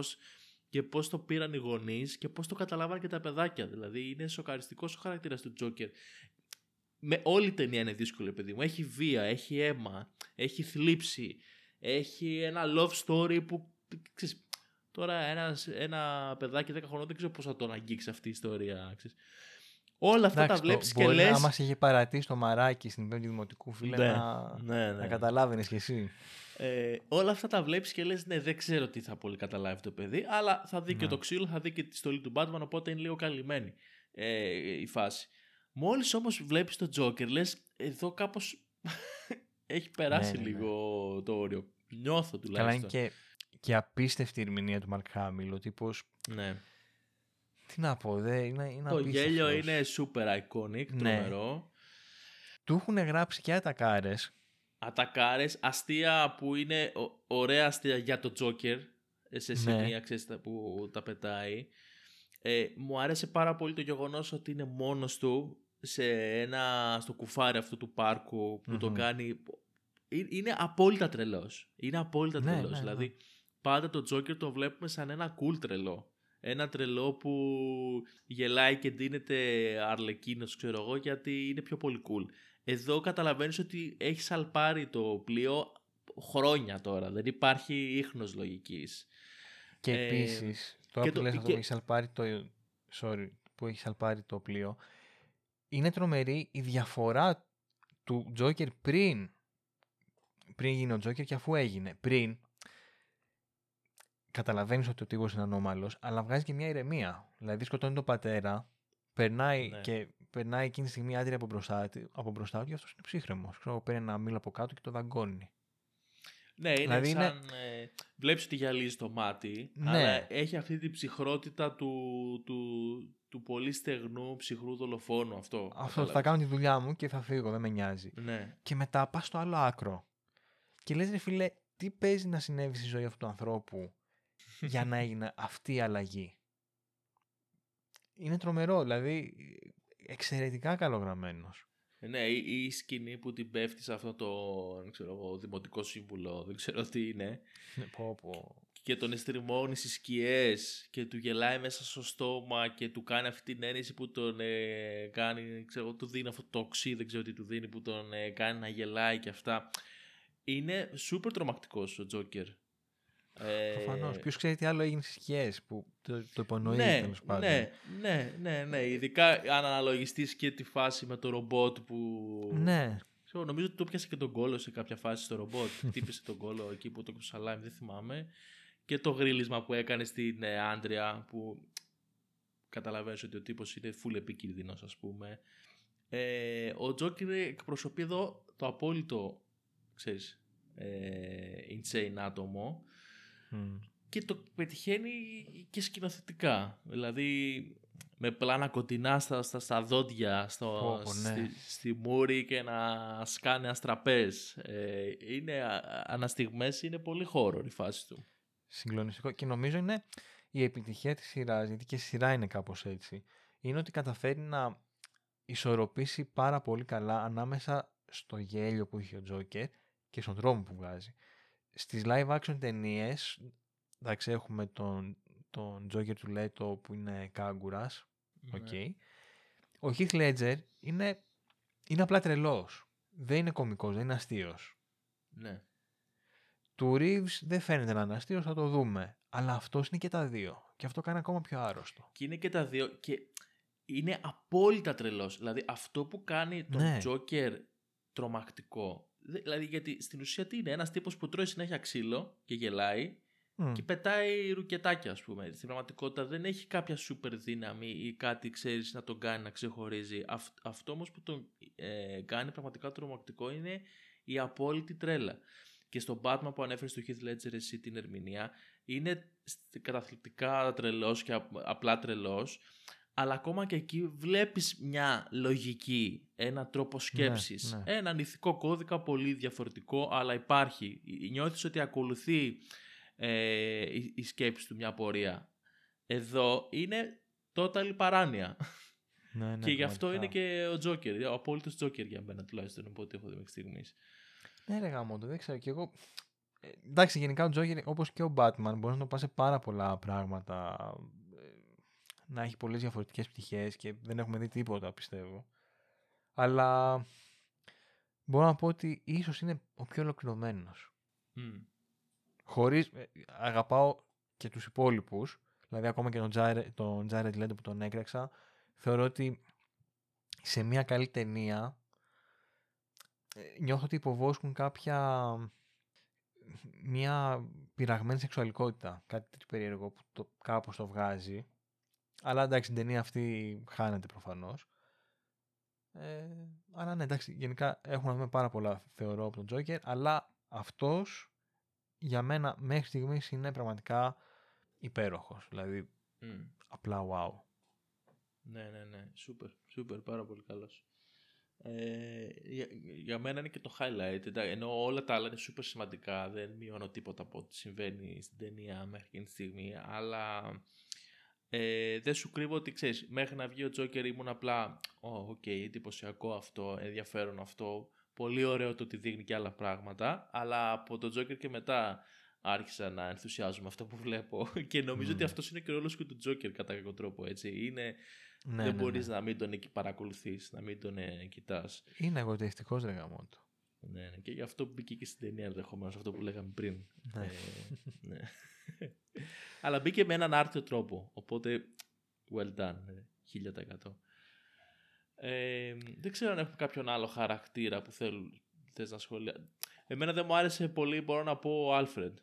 και πώς το πήραν οι γονείς και πώς το καταλάβαν και τα παιδάκια. Δηλαδή είναι σοκαριστικός ο χαρακτήρας του Τζόκερ με όλη η ταινία είναι δύσκολη, παιδί μου. Έχει βία, έχει αίμα, έχει θλίψη, έχει ένα love story που. Ξέρεις, τώρα ένας, ένα παιδάκι 10 χρονών δεν ξέρω πώς θα τον αγγίξει αυτή η ιστορία. Ξέρεις. Όλα αυτά τα βλέπεις και λε. Αν μας είχε παρατήσει το μαράκι στην πέμπτη δημοτικού φίλε ναι, να, ναι, ναι. να καταλάβαινες κι εσύ. Ε, όλα αυτά τα βλέπεις και λες: Ναι, δεν ξέρω τι θα πολύ καταλάβει το παιδί, αλλά θα δει και ναι. το ξύλο, θα δει και τη στολή του Batman, οπότε είναι λίγο καλυμμένη ε, η φάση. Μόλις όμως βλέπεις τον Τζόκερ λες εδώ κάπως έχει περάσει ναι, ναι, ναι. λίγο το όριο. Νιώθω τουλάχιστον. Καλά είναι και, και απίστευτη η ερμηνεία του Μαρκ Χάμιλ. Ο τύπος... Ναι. Τι να πω, δε, είναι, είναι Το γέλιο είναι super iconic, ναι. τρομερό. Του έχουν γράψει και ατακάρες. Ατακάρες, αστεία που είναι ωραία αστεία για το Τζόκερ σε ναι. σημεία ναι. που τα πετάει. Ε, μου άρεσε πάρα πολύ το γεγονός ότι είναι μόνος του σε ένα, στο κουφάρι αυτού του πάρκου που το κάνει είναι απόλυτα τρελός. Είναι απόλυτα Ναι, τρελός. ναι, ναι. Δηλαδή, πάντα το Τζόκερ το βλέπουμε σαν ένα cool τρελό. Ένα τρελό που γελάει και ντύνεται αρλεκίνος, ξέρω εγώ, γιατί είναι πιο πολύ cool. Εδώ καταλαβαίνεις ότι έχει σαλπάρει το πλοίο χρόνια τώρα. Δεν υπάρχει ίχνος λογικής. Και Ε, επίσης, τώρα και που το- λες αυτό και- που έχει σαλπάρει το. Sorry, που έχει σαλπάρει το πλοίο. Είναι τρομερή η διαφορά του Τζόκερ πριν. Πριν γίνει ο Τζόκερ και αφού έγινε. Πριν. Καταλαβαίνεις ότι ο τύπος είναι ανώμαλος, αλλά βγάζει και μια ηρεμία. Δηλαδή σκοτώνει τον πατέρα, περνάει Ναι. και περνάει εκείνη τη στιγμή άντρια από μπροστά, του- από μπροστά του και αυτός είναι ψύχρεμος. Ξέρω, παίρνει ένα μήλο από κάτω και το δαγκώνει. Ναι, είναι Δηλαδή είναι- σαν... Ε, βλέπεις ότι γυαλίζει το μάτι, Ναι. αλλά έχει αυτή την ψυχρότητα του, του, του πολύ στεγνού ψυχρού δολοφόνου αυτό. Αυτό θα κατάλαβες. κάνω τη δουλειά μου και θα φύγω, δεν με νοιάζει. Ναι. Και μετά πας στο άλλο άκρο. Και λες ρε φίλε, τι παίζει να συνέβη στη ζωή αυτού του ανθρώπου για να έγινε αυτή η αλλαγή; Είναι τρομερό, δηλαδή εξαιρετικά καλογραμμένος. Ναι, η, η σκηνή που την πέφτει σε αυτό το δεν ξέρω, εγώ, δημοτικό σύμβουλο, δεν ξέρω τι είναι, Ναι, πω, πω. Και τον εστριμώνεις στις σκιές και του γελάει μέσα στο στόμα και του κάνει αυτή την έννοια που τον ε, κάνει, ξέρω, του δίνει αυτό το οξύ, δεν ξέρω τι του δίνει, που τον ε, κάνει να γελάει και αυτά. Είναι σούπερ τρομακτικός ο Τζόκερ. Ε, Προφανώς. Ποιος ξέρει τι άλλο έγινε στις σκιές που το, το υπονοεί ναι, τέλος πάντων. ναι, ναι, ναι, ναι, ειδικά αν αναλογιστείς και τη φάση με το ρομπότ που... ναι. Ξέρω, νομίζω ότι το πιάσε και τον κόλο σε κάποια φάση στο ρομπότ. Χτύπησε τον κόλο εκεί που το σαλάμι, δεν θυμάμαι. Και το γρίλισμα που έκανες στην ε, Άντρια που καταλαβαίνεις ότι ο τύπος είναι full επικίνδυνος ας πούμε. Ε, ο Τζόκερ εκπροσωπεί εδώ το απόλυτο, ξέρεις, ε, insane άτομο Μμ. και το πετυχαίνει και σκηνοθετικά. Δηλαδή με πλάνα κοντινά στα, στα, στα δόντια, στο, Πω, πω, ναι. στη, στη μούρη και να σκάνε αστραπές. Ε, είναι, α- αναστιγμές είναι πολύ χώρο η φάση του. Συγκλονιστικό. Και νομίζω είναι η επιτυχία της σειράς, γιατί και η σειρά είναι κάπως έτσι, είναι ότι καταφέρνει να ισορροπήσει πάρα πολύ καλά ανάμεσα στο γέλιο που έχει ο Τζόκερ και στον τρόμο που βγάζει. Στις live action ταινίες, εντάξει έχουμε τον, τον Τζόκερ του Λέτο που είναι κάγκουρας, οκ. Ναι. Ο Heath Ledger είναι, είναι απλά τρελός. Δεν είναι κωμικός, δεν είναι αστείος. Ναι. Του Reeves δεν φαίνεται να είναι αστείος, θα το δούμε. Αλλά αυτός είναι και τα δύο. Και αυτό κάνει ακόμα πιο άρρωστο. Και είναι και τα δύο και είναι απόλυτα τρελός. Δηλαδή αυτό που κάνει τον Ναι. Τζόκερ τρομακτικό. Δε- Δηλαδή γιατί στην ουσία τι είναι, ένας τύπος που τρώει συνέχεια ξύλο και γελάει Μμ. και πετάει ρουκετάκια ας πούμε. Στην πραγματικότητα δεν έχει κάποια σούπερ δύναμη ή κάτι ξέρεις να τον κάνει να ξεχωρίζει. Αυ- αυτό όμως που τον ε, κάνει πραγματικά τρομακτικό είναι η απόλυτη τρέλα. Και στον Batman που ανέφερες στο Heath Ledger εσύ την ερμηνεία είναι σ- καταθλιπτικά τρελός και απ- απλά τρελός αλλά ακόμα και εκεί βλέπεις μια λογική, ένα τρόπο σκέψης, ναι. έναν ηθικό κώδικα πολύ διαφορετικό, αλλά υπάρχει. Νιώθεις ότι ακολουθεί ε, η, η σκέψη του μια πορεία. Εδώ είναι total παράνοια. Ναι, ναι, και γι' αυτό είναι πραγματικά. και ο Τζόκερ, ο απόλυτος Τζόκερ για μένα τουλάχιστον από ό,τι έχω δει μέχρι στιγμής. Ναι, ρε γάμο, το δεν ξέρω. Και εγώ. Ε, εντάξει, γενικά ο Τζόκερ όπως και ο Batman μπορείς να το πάει σε πάρα πολλά πράγματα. ε, Να έχει πολλές διαφορετικές πτυχές και δεν έχουμε δει τίποτα, πιστεύω. Αλλά μπορώ να πω ότι ίσως είναι ο πιο ολοκληρωμένος. Χωρίς. αγαπάω και τους υπόλοιπους. Δηλαδή, ακόμα και τον Jared, τον Jared Leto που τον έκραξα, θεωρώ ότι σε μια καλή ταινία ε, νιώθω ότι υποβόσκουν κάποια μια πειραγμένη σεξουαλικότητα. Κάτι τέτοιο περίεργο που το, κάπως το βγάζει. Αλλά εντάξει, την ταινία αυτή χάνεται προφανώς. Ε, αλλά ναι, εντάξει, γενικά έχουμε να δούμε πάρα πολλά θεωρώ από τον Τζόκερ, αλλά αυτός για μένα μέχρι στιγμής είναι πραγματικά υπέροχος. Δηλαδή, Μμ. απλά wow. Ναι, ναι, ναι. Σούπερ, σούπερ, πάρα πολύ καλός. Ε, για, για μένα είναι και το highlight. εντά- Ενώ όλα τα άλλα είναι σούπερ σημαντικά. Δεν μειώνω τίποτα από ό,τι συμβαίνει στην ταινία μέχρι εκείνη τη στιγμή. Αλλά ε, δεν σου κρύβω ότι ξέρεις, μέχρι να βγει ο Τζόκερ ήμουν απλά. Ω, οκ, εντυπωσιακό αυτό, ενδιαφέρον αυτό. πολύ ωραίο το ότι δείχνει και άλλα πράγματα, αλλά από το Joker και μετά άρχισα να ενθουσιάζομαι αυτό που βλέπω και νομίζω ότι αυτός είναι και ο ρόλος και του Joker κατά κάποιο τρόπο, έτσι. Είναι... Ναι, δεν ναι, μπορείς ναι. να μην τον παρακολουθείς, να μην τον ε, κοιτάς. Είναι εγωτιστικός ρε γαμότο. Ναι, ναι, και γι' αυτό μπήκε και στην ταινία ενδεχομένως αυτό που λέγαμε πριν. Ναι. Ε, ναι. Αλλά μπήκε με έναν άρθιο τρόπο. Οπότε, well done. 1000%. Ε, δεν ξέρω αν έχουμε κάποιον άλλο χαρακτήρα που θέλουν, θες να σχολιάσεις. Εμένα δεν μου άρεσε πολύ, μπορώ να πω, ο Άλφρεντ.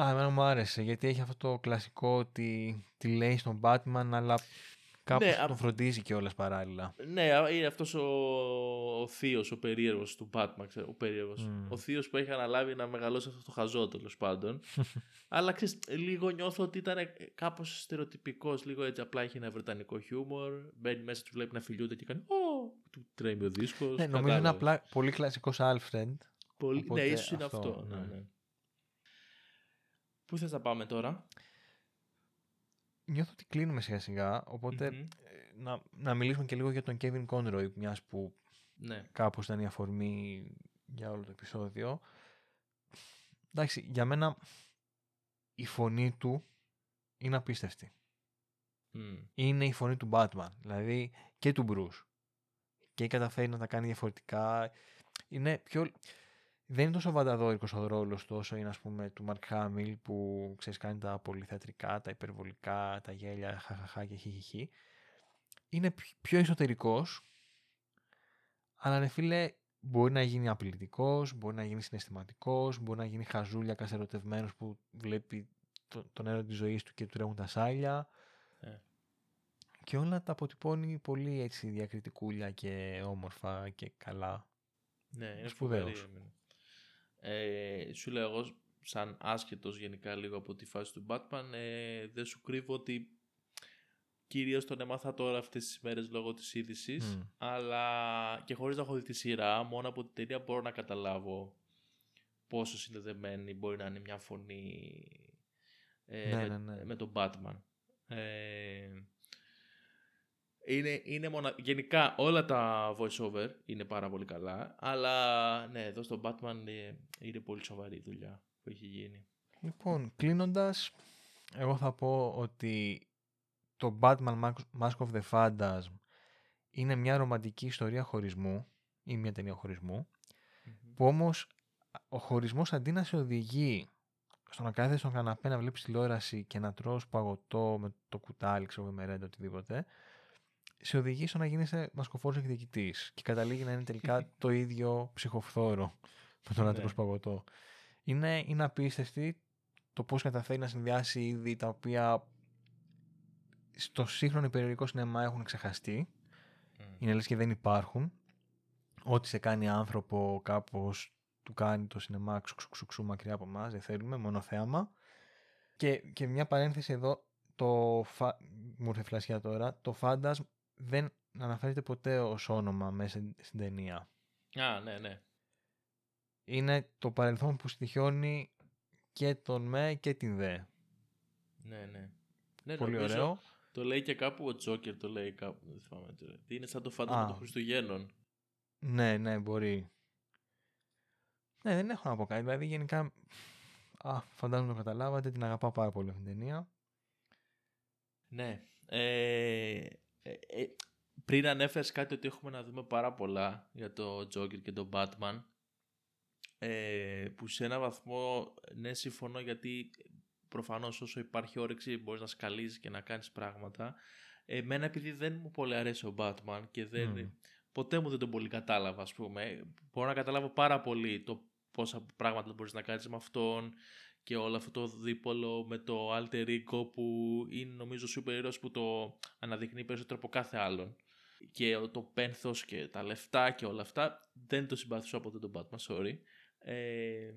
Α, εμένα μου άρεσε, γιατί έχει αυτό το κλασικό ότι τη λέει στον Batman, αλλά Κάπως ναι, τον φροντίζει και όλες παράλληλα. Ναι, είναι αυτός ο, ο θείος, ο περίεργος του Batman, ξέρω, ο περίεργος. Mm. Ο θείος που έχει αναλάβει να μεγαλώσει αυτό το χαζό τέλος πάντων. Αλλά ξέρεις, λίγο νιώθω ότι ήταν κάπως στερεοτυπικός, λίγο έτσι απλά έχει ένα βρετανικό χιούμορ, μπαίνει μέσα, του βλέπει να φιλιούνται και κάνει «Ω, του τρέμει ο δίσκος». Ναι, νομίζω είναι απλά πολύ κλασικός Alfred. Πολύ, ναι, ίσως είναι αυτό. αυτό ναι. Ναι, ναι. Πού θες να πάμε τώρα; Νιώθω ότι κλείνουμε σιγά σιγά, ε, να, να μιλήσουμε και λίγο για τον Kevin Conroy, μιας που ναι. κάπως ήταν η αφορμή για όλο το επεισόδιο. Εντάξει, για μένα η φωνή του είναι απίστευτη. Είναι η φωνή του Batman, δηλαδή και του Bruce. Και καταφέρει να τα κάνει διαφορετικά. Είναι πιο δεν είναι τόσο βανταδόρικος ο ρόλος του όσο είναι ας πούμε του Μαρκ Χάμιλ που ξέρεις κάνει τα πολυθεατρικά, τα υπερβολικά, τα γέλια, χαχαχά και χιχιχι. Είναι πιο εσωτερικός, αλλά ρε φίλε μπορεί να γίνει απειλητικός, μπορεί να γίνει συναισθηματικός, μπορεί να γίνει χαζούλια κασερωτευμένος που βλέπει το, τον έρωτα της ζωής του και του τρέχουν τα σάλια. Ε. Και όλα τα αποτυπώνει πολύ έτσι διακριτικούλια και όμορφα και καλά. Ναι, είναι σπουδαίος. Ε, σου λέω εγώ σαν άσχετος γενικά λίγο από τη φάση του Batman ε, δεν σου κρύβω ότι κυρίως τον έμαθα τώρα αυτές τις μέρες λόγω της είδησης, αλλά και χωρίς να έχω δει τη σειρά μόνο από την ταινία μπορώ να καταλάβω πόσο συνδεδεμένη μπορεί να είναι μια φωνή ε, ναι, με, ναι, ναι. με τον Batman. Ε, είναι, είναι μονα... Γενικά όλα τα voice-over είναι πάρα πολύ καλά, αλλά ναι, εδώ στο Batman είναι, είναι πολύ σοβαρή δουλειά που έχει γίνει. Λοιπόν, κλείνοντας, εγώ θα πω ότι το Batman Mask of the Phantasm είναι μια ρομαντική ιστορία χωρισμού ή μια ταινία που όμως ο χωρισμός αντί να σε οδηγεί στο να κάθεσαι στον καναπέ να βλέπεις τηλεόραση και να τρως παγωτό με το κουτάλι, ξέρω με ρέντα, οτιδήποτε, σε οδηγεί στο να γίνεσαι μασκοφόρος εκδικητής και καταλήγει να είναι τελικά το ίδιο ψυχοφθόρο με τον άτομο ναι. παγωτό. Είναι, είναι απίστευτη το πώς καταφέρει να συνδυάσει είδη τα οποία στο σύγχρονο περιοδικό σινεμά έχουν ξεχαστεί. Mm. Είναι λες και δεν υπάρχουν. Ό,τι σε κάνει άνθρωπο κάπως του κάνει το σινεμά ξουξουξουξου μακριά από εμάς, δεν θέλουμε, μόνο θέαμα. Και, και μια παρένθεση εδώ, το φα... μου ήρθε φλασιά τώρα, το Phantasm δεν αναφέρεται ποτέ ως όνομα μέσα στην ταινία. Α, ναι, ναι. Είναι το παρελθόν που στοιχιώνει και τον με και την δε. Ναι, ναι. ναι Πολύ ωραίο. Το λέει και κάπου ο Τζόκερ, το λέει κάπου, δεν θυμάμαι τώρα. Είναι σαν το φάντασμα των Χριστουγέννων. Ναι, ναι, μπορεί. Ναι, δεν έχω να πω κάτι. Δηλαδή, γενικά, α, φαντάζομαι το καταλάβατε, την αγαπάω πάρα πολύ αυτή την ταινία. Ναι. Ε, ε, ε, πριν ανέφερες κάτι ότι έχουμε να δούμε πάρα πολλά για το Joker και το Batman ε, που σε ένα βαθμό ναι συμφωνώ γιατί προφανώς όσο υπάρχει όρεξη μπορείς να σκαλίζεις και να κάνεις πράγματα. Εμένα επειδή δεν μου πολύ αρέσει ο Batman και δεν, ποτέ μου δεν τον πολύ κατάλαβα ας πούμε. Μπορώ να καταλάβω πάρα πολύ το πόσα πράγματα μπορείς να κάνεις με αυτόν και όλο αυτό το δίπολο με το alter ego που είναι νομίζω super heroes που το αναδεικνύει περισσότερο από κάθε άλλον. Και το πένθος και τα λεφτά και όλα αυτά δεν το συμπαθήσω από τον Batman, sorry. Ε,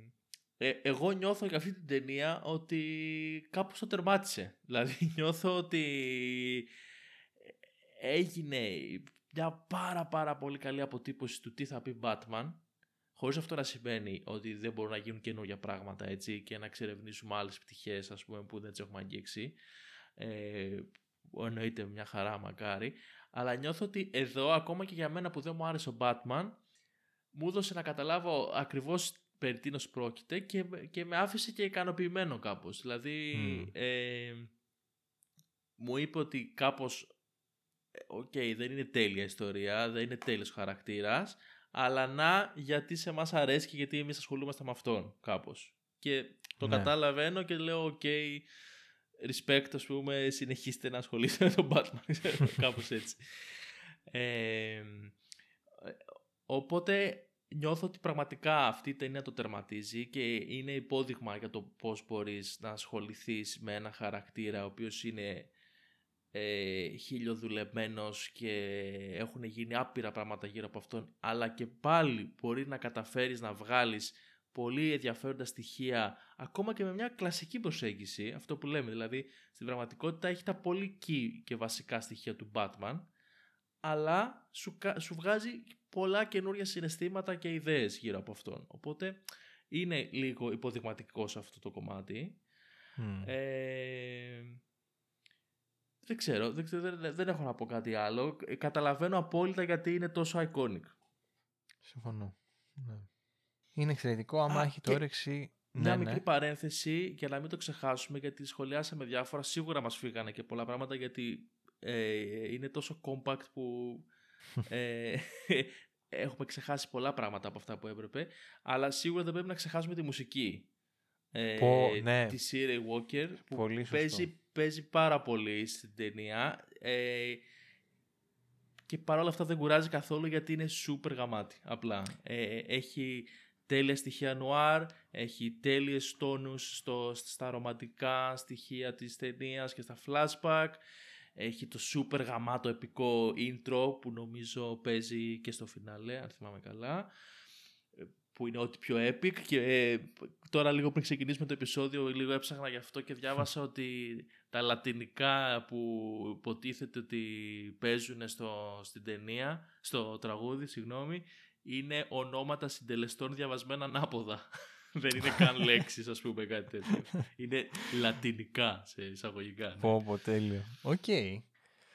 ε, εγώ νιώθω για αυτή την ταινία ότι κάπως το τερμάτισε. Δηλαδή νιώθω ότι έγινε μια πάρα πάρα πολύ καλή αποτύπωση του τι θα πει Batman Χωρίς αυτό να σημαίνει ότι δεν μπορούν να γίνουν καινούργια πράγματα έτσι και να εξερευνήσουμε άλλες πτυχές που δεν τις έχουμε αγγίξει. Ε, εννοείται μια χαρά μακάρι. Αλλά νιώθω ότι εδώ ακόμα και για μένα που δεν μου άρεσε ο Batman μου έδωσε να καταλάβω ακριβώς περί τίνος πρόκειται και, και με άφησε και ικανοποιημένο κάπως. Δηλαδή, ε, μου είπε ότι κάπως, ε, οκ, δεν είναι τέλεια ιστορία, δεν είναι τέλειος χαρακτήρας, αλλά να γιατί σε μας αρέσει και γιατί εμείς ασχολούμαστε με αυτόν κάπως. Και το ναι. καταλαβαίνω και λέω, ok, respect, ας πούμε, συνεχίστε να ασχολείστε με τον Batman, κάπως έτσι. Ε, οπότε νιώθω ότι πραγματικά αυτή η ταινία το τερματίζει και είναι υπόδειγμα για το πώς μπορείς να ασχοληθείς με ένα χαρακτήρα ο οποίος είναι ε, χιλιοδουλεμένος και έχουν γίνει άπειρα πράγματα γύρω από αυτόν αλλά και πάλι μπορεί να καταφέρεις να βγάλεις πολύ ενδιαφέροντα στοιχεία ακόμα και με μια κλασική προσέγγιση αυτό που λέμε δηλαδή στην πραγματικότητα έχει τα πολύ key και βασικά στοιχεία του Batman αλλά σου, σου βγάζει πολλά καινούργια συναισθήματα και ιδέες γύρω από αυτόν. Οπότε είναι λίγο υποδειγματικό σε αυτό το κομμάτι. Ε, δεν ξέρω, δεν, δεν, δεν, έχω να πω κάτι άλλο. Ε, καταλαβαίνω απόλυτα γιατί είναι τόσο iconic. Συμφωνώ. Ναι. Είναι εξαιρετικό άμα έχει το όρεξη... Μια ναι, μικρή ναι. παρένθεση για να μην το ξεχάσουμε γιατί σχολιάσαμε διάφορα. Σίγουρα μας φύγανε και πολλά πράγματα γιατί ε, είναι τόσο compact που ε, έχουμε ξεχάσει πολλά πράγματα από αυτά που έπρεπε, αλλά σίγουρα δεν πρέπει να ξεχάσουμε τη μουσική. Ε, ναι. Τη Siri Walker που παίζει, παίζει πάρα πολύ στην ταινία ε, και παρόλα αυτά δεν κουράζει καθόλου γιατί είναι super γαμάτι απλά. Ε, έχει τέλεια στοιχεία νουάρ, έχει τέλειες τόνους στο, στα ρομαντικά στοιχεία της ταινίας και στα flashback έχει το super γαμάτο επικό intro που νομίζω παίζει και στο φινάλε, αν θυμάμαι καλά ε, που είναι ό,τι πιο epic και ε, τώρα λίγο πριν ξεκινήσουμε το επεισόδιο λίγο έψαχνα γι' αυτό και διάβασα ότι τα λατινικά που υποτίθεται ότι παίζουν στο, στην ταινία, στο τραγούδι, συγγνώμη, είναι ονόματα συντελεστών διαβασμένα ανάποδα. Δεν είναι καν λέξεις, ας πούμε, κάτι τέτοιο. είναι λατινικά, σε εισαγωγικά. Ναι. Πω, πω, τέλειο. Ok. Okay.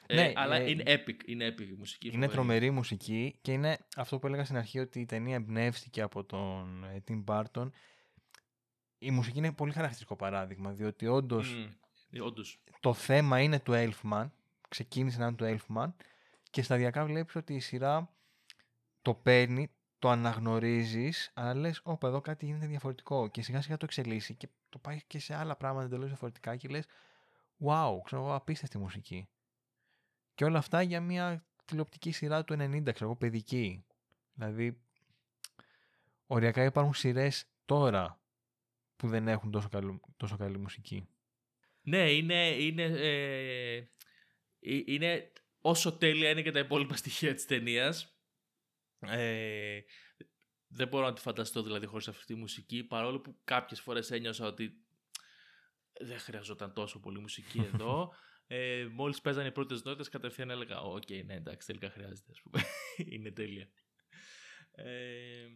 Ε, ναι, αλλά ε, είναι epic, είναι epic η μουσική. Είναι τρομερή μουσική και είναι αυτό που έλεγα στην αρχή ότι η ταινία εμπνεύστηκε από τον ε, Tim Burton. Η μουσική είναι πολύ χαρακτηριστικό παράδειγμα, διότι όντως το θέμα είναι του Elfman, ξεκίνησε να είναι του Elfman και σταδιακά βλέπεις ότι η σειρά το παίρνει, το αναγνωρίζεις, αλλά λες: Όπα, εδώ κάτι γίνεται διαφορετικό. Και σιγά σιγά το εξελίσσει και το πάει και σε άλλα πράγματα εντελώς διαφορετικά και λες: Wow, ξέρω εγώ, απίστευτη μουσική. Και όλα αυτά για μια τηλεοπτική σειρά του 90, ξέρω εγώ, παιδική. Δηλαδή, οριακά υπάρχουν σειρές τώρα που δεν έχουν τόσο, καλή, τόσο καλή μουσική. Ναι, είναι, είναι, ε, ε, είναι όσο τέλεια είναι και τα υπόλοιπα στοιχεία της ταινίας. Ε, δεν μπορώ να τη φανταστώ δηλαδή χωρίς αυτή τη μουσική παρόλο που κάποιες φορές ένιωσα ότι δεν χρειαζόταν τόσο πολύ μουσική εδώ. ε, μόλις παίζανε οι πρώτες νότες κατευθείαν έλεγα «Ok, okay, ναι εντάξει τελικά χρειάζεται ας πούμε. Είναι τέλεια». Ε...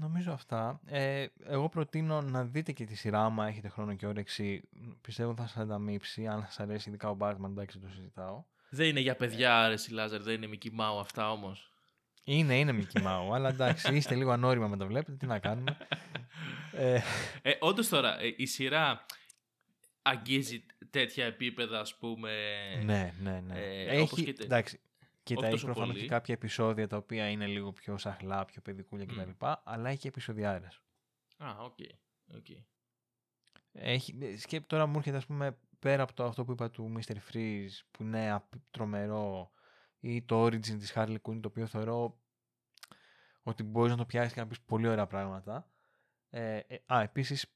Νομίζω αυτά. Ε, εγώ προτείνω να δείτε και τη σειρά άμα έχετε χρόνο και όρεξη. Πιστεύω θα σας ανταμείψει. Αν σας αρέσει ειδικά ο Batman, εντάξει δεν το συζητάω. Δεν είναι για παιδιά, αρέσει Λάζερ, δεν είναι Mickey Mouse αυτά όμως. Είναι, είναι Mickey Mouse, αλλά εντάξει, είστε λίγο ανώριμα με το βλέπετε, τι να κάνουμε. ε, ε, Όντως τώρα, ε, η σειρά αγγίζει τέτοια επίπεδα, ας πούμε. Ναι, ναι, ναι. Ε, έχει, και, εντάξει, Κοίτα, έχει προφανώς και κάποια επεισόδια τα οποία είναι λίγο πιο σαχλά, πιο παιδικούλια κτλ. Mm. Αλλά έχει και επεισοδιάρες. Α, ok. Okay. okay. Έχει, και τώρα μου έρχεται, ας πούμε, πέρα από το αυτό που είπα του Mr. Freeze, που είναι τρομερό, ή το Origin της Harley Quinn, το οποίο θεωρώ ότι μπορείς να το πιάσεις και να πεις πολύ ωραία πράγματα. Ε, ε, α, επίσης,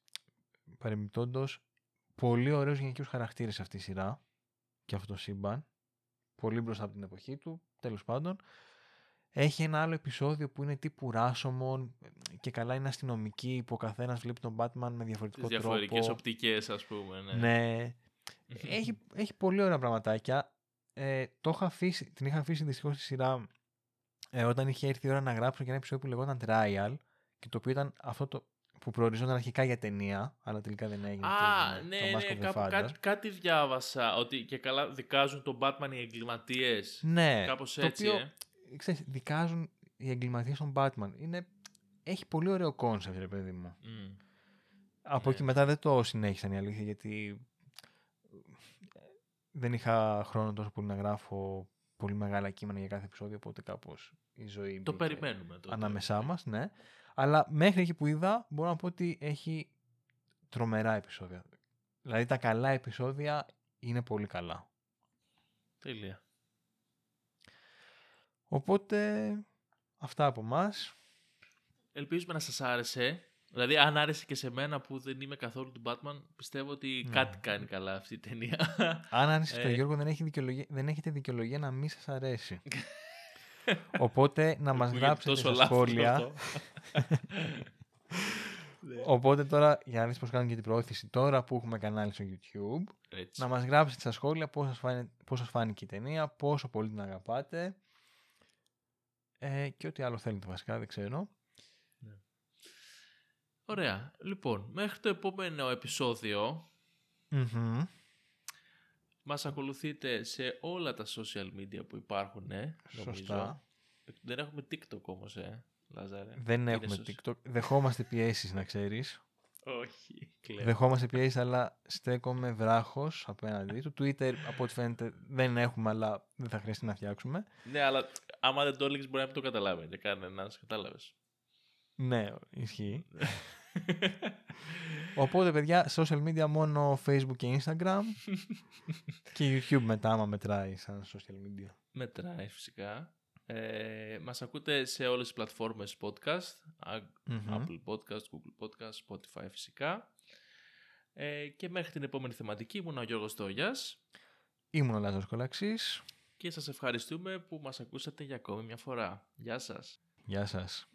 παρεμπιπτόντως, πολύ ωραίους γενικούς χαρακτήρες αυτή η σειρά και αυτό το σύμπαν. Πολύ μπροστά από την εποχή του, τέλος πάντων. Έχει ένα άλλο επεισόδιο που είναι τύπου Ράσομον και καλά είναι αστυνομική που ο καθένας βλέπει τον Batman με διαφορετικό Τις τρόπο. Διαφορετικές οπτικές ας πούμε. Ναι. ναι. έχει, έχει πολύ ωραία πραγματάκια ε, το είχα αφήσει, την είχα αφήσει δυστυχώς στη σειρά ε, όταν είχε έρθει η ώρα να γράψω και ένα επεισόδιο που λεγόταν Trial και το οποίο ήταν αυτό το που προοριζόταν αρχικά για ταινία, αλλά τελικά δεν έγινε. Α, το, ναι, το ναι, κάπου, κάτι, κάτι διάβασα, ότι και καλά δικάζουν τον Batman οι εγκληματίες. Ναι, κάπως έτσι, το οποίο, ε. ξέρεις, δικάζουν οι εγκληματίες τον Batman. Είναι... Έχει πολύ ωραίο concept, ρε παιδί μου. Από εκεί ναι. μετά δεν το συνέχισαν η αλήθεια γιατί δεν είχα χρόνο τόσο πολύ να γράφω πολύ μεγάλα κείμενα για κάθε επεισόδιο, οπότε κάπως η ζωή Το περιμένουμε τώρα. Ανάμεσά μας, ναι. Αλλά μέχρι εκεί που είδα, μπορώ να πω ότι έχει τρομερά επεισόδια. Δηλαδή τα καλά επεισόδια είναι πολύ καλά. Τέλεια. Οπότε, αυτά από μας. Ελπίζουμε να σας άρεσε. Δηλαδή, αν άρεσε και σε μένα που δεν είμαι καθόλου του Batman, πιστεύω ότι ναι. κάτι κάνει καλά αυτή η ταινία. Αν άρεσε στον ε. Γιώργο, δεν, έχει δεν έχετε δικαιολογία να μην σας αρέσει. Οπότε, να μας γράψετε στα σχόλια. Ναι. Οπότε τώρα, για να δεις πώς κάνουν και την προώθηση τώρα που έχουμε κανάλι στο YouTube, να μας γράψετε στα σχόλια πώς σας, φάνε, πώς σας φάνηκε η ταινία, πόσο πολύ την αγαπάτε ε, και ό,τι άλλο θέλετε βασικά, δεν ξέρω. Ναι. Ωραία. Λοιπόν, μέχρι το επόμενο επεισόδιο mm-hmm. Μας ακολουθείτε σε όλα τα social media που υπάρχουν, ε, Σωστά. Δεν έχουμε TikTok όμως, ε. Λάζαρε. Δεν έχουμε TikTok. Δεχόμαστε πιέσεις, να ξέρεις. Όχι. Κλαίω. Δεχόμαστε πιέσεις, αλλά στέκομαι βράχος απέναντι του. Twitter, από ό,τι φαίνεται, δεν έχουμε, αλλά δεν θα χρειαστεί να φτιάξουμε. Ναι, αλλά άμα δεν το έλεγες, μπορεί να μην το καταλάβει για κανένας. Κατάλαβες. Ναι, ισχύει. Οπότε, παιδιά, social media μόνο Facebook και Instagram. και YouTube μετά, άμα μετράει σαν social media. Μετράει, φυσικά. Ε, μας ακούτε σε όλες τις πλατφόρμες podcast, Apple Podcast, Google Podcast, Spotify φυσικά. Ε, και μέχρι την επόμενη θεματική ήμουν ο Γιώργος Τόγιας. Ήμουν ο Λάζος Κολαξής. Και σας ευχαριστούμε που μας ακούσατε για ακόμη μια φορά. Γεια σας. Γεια σας.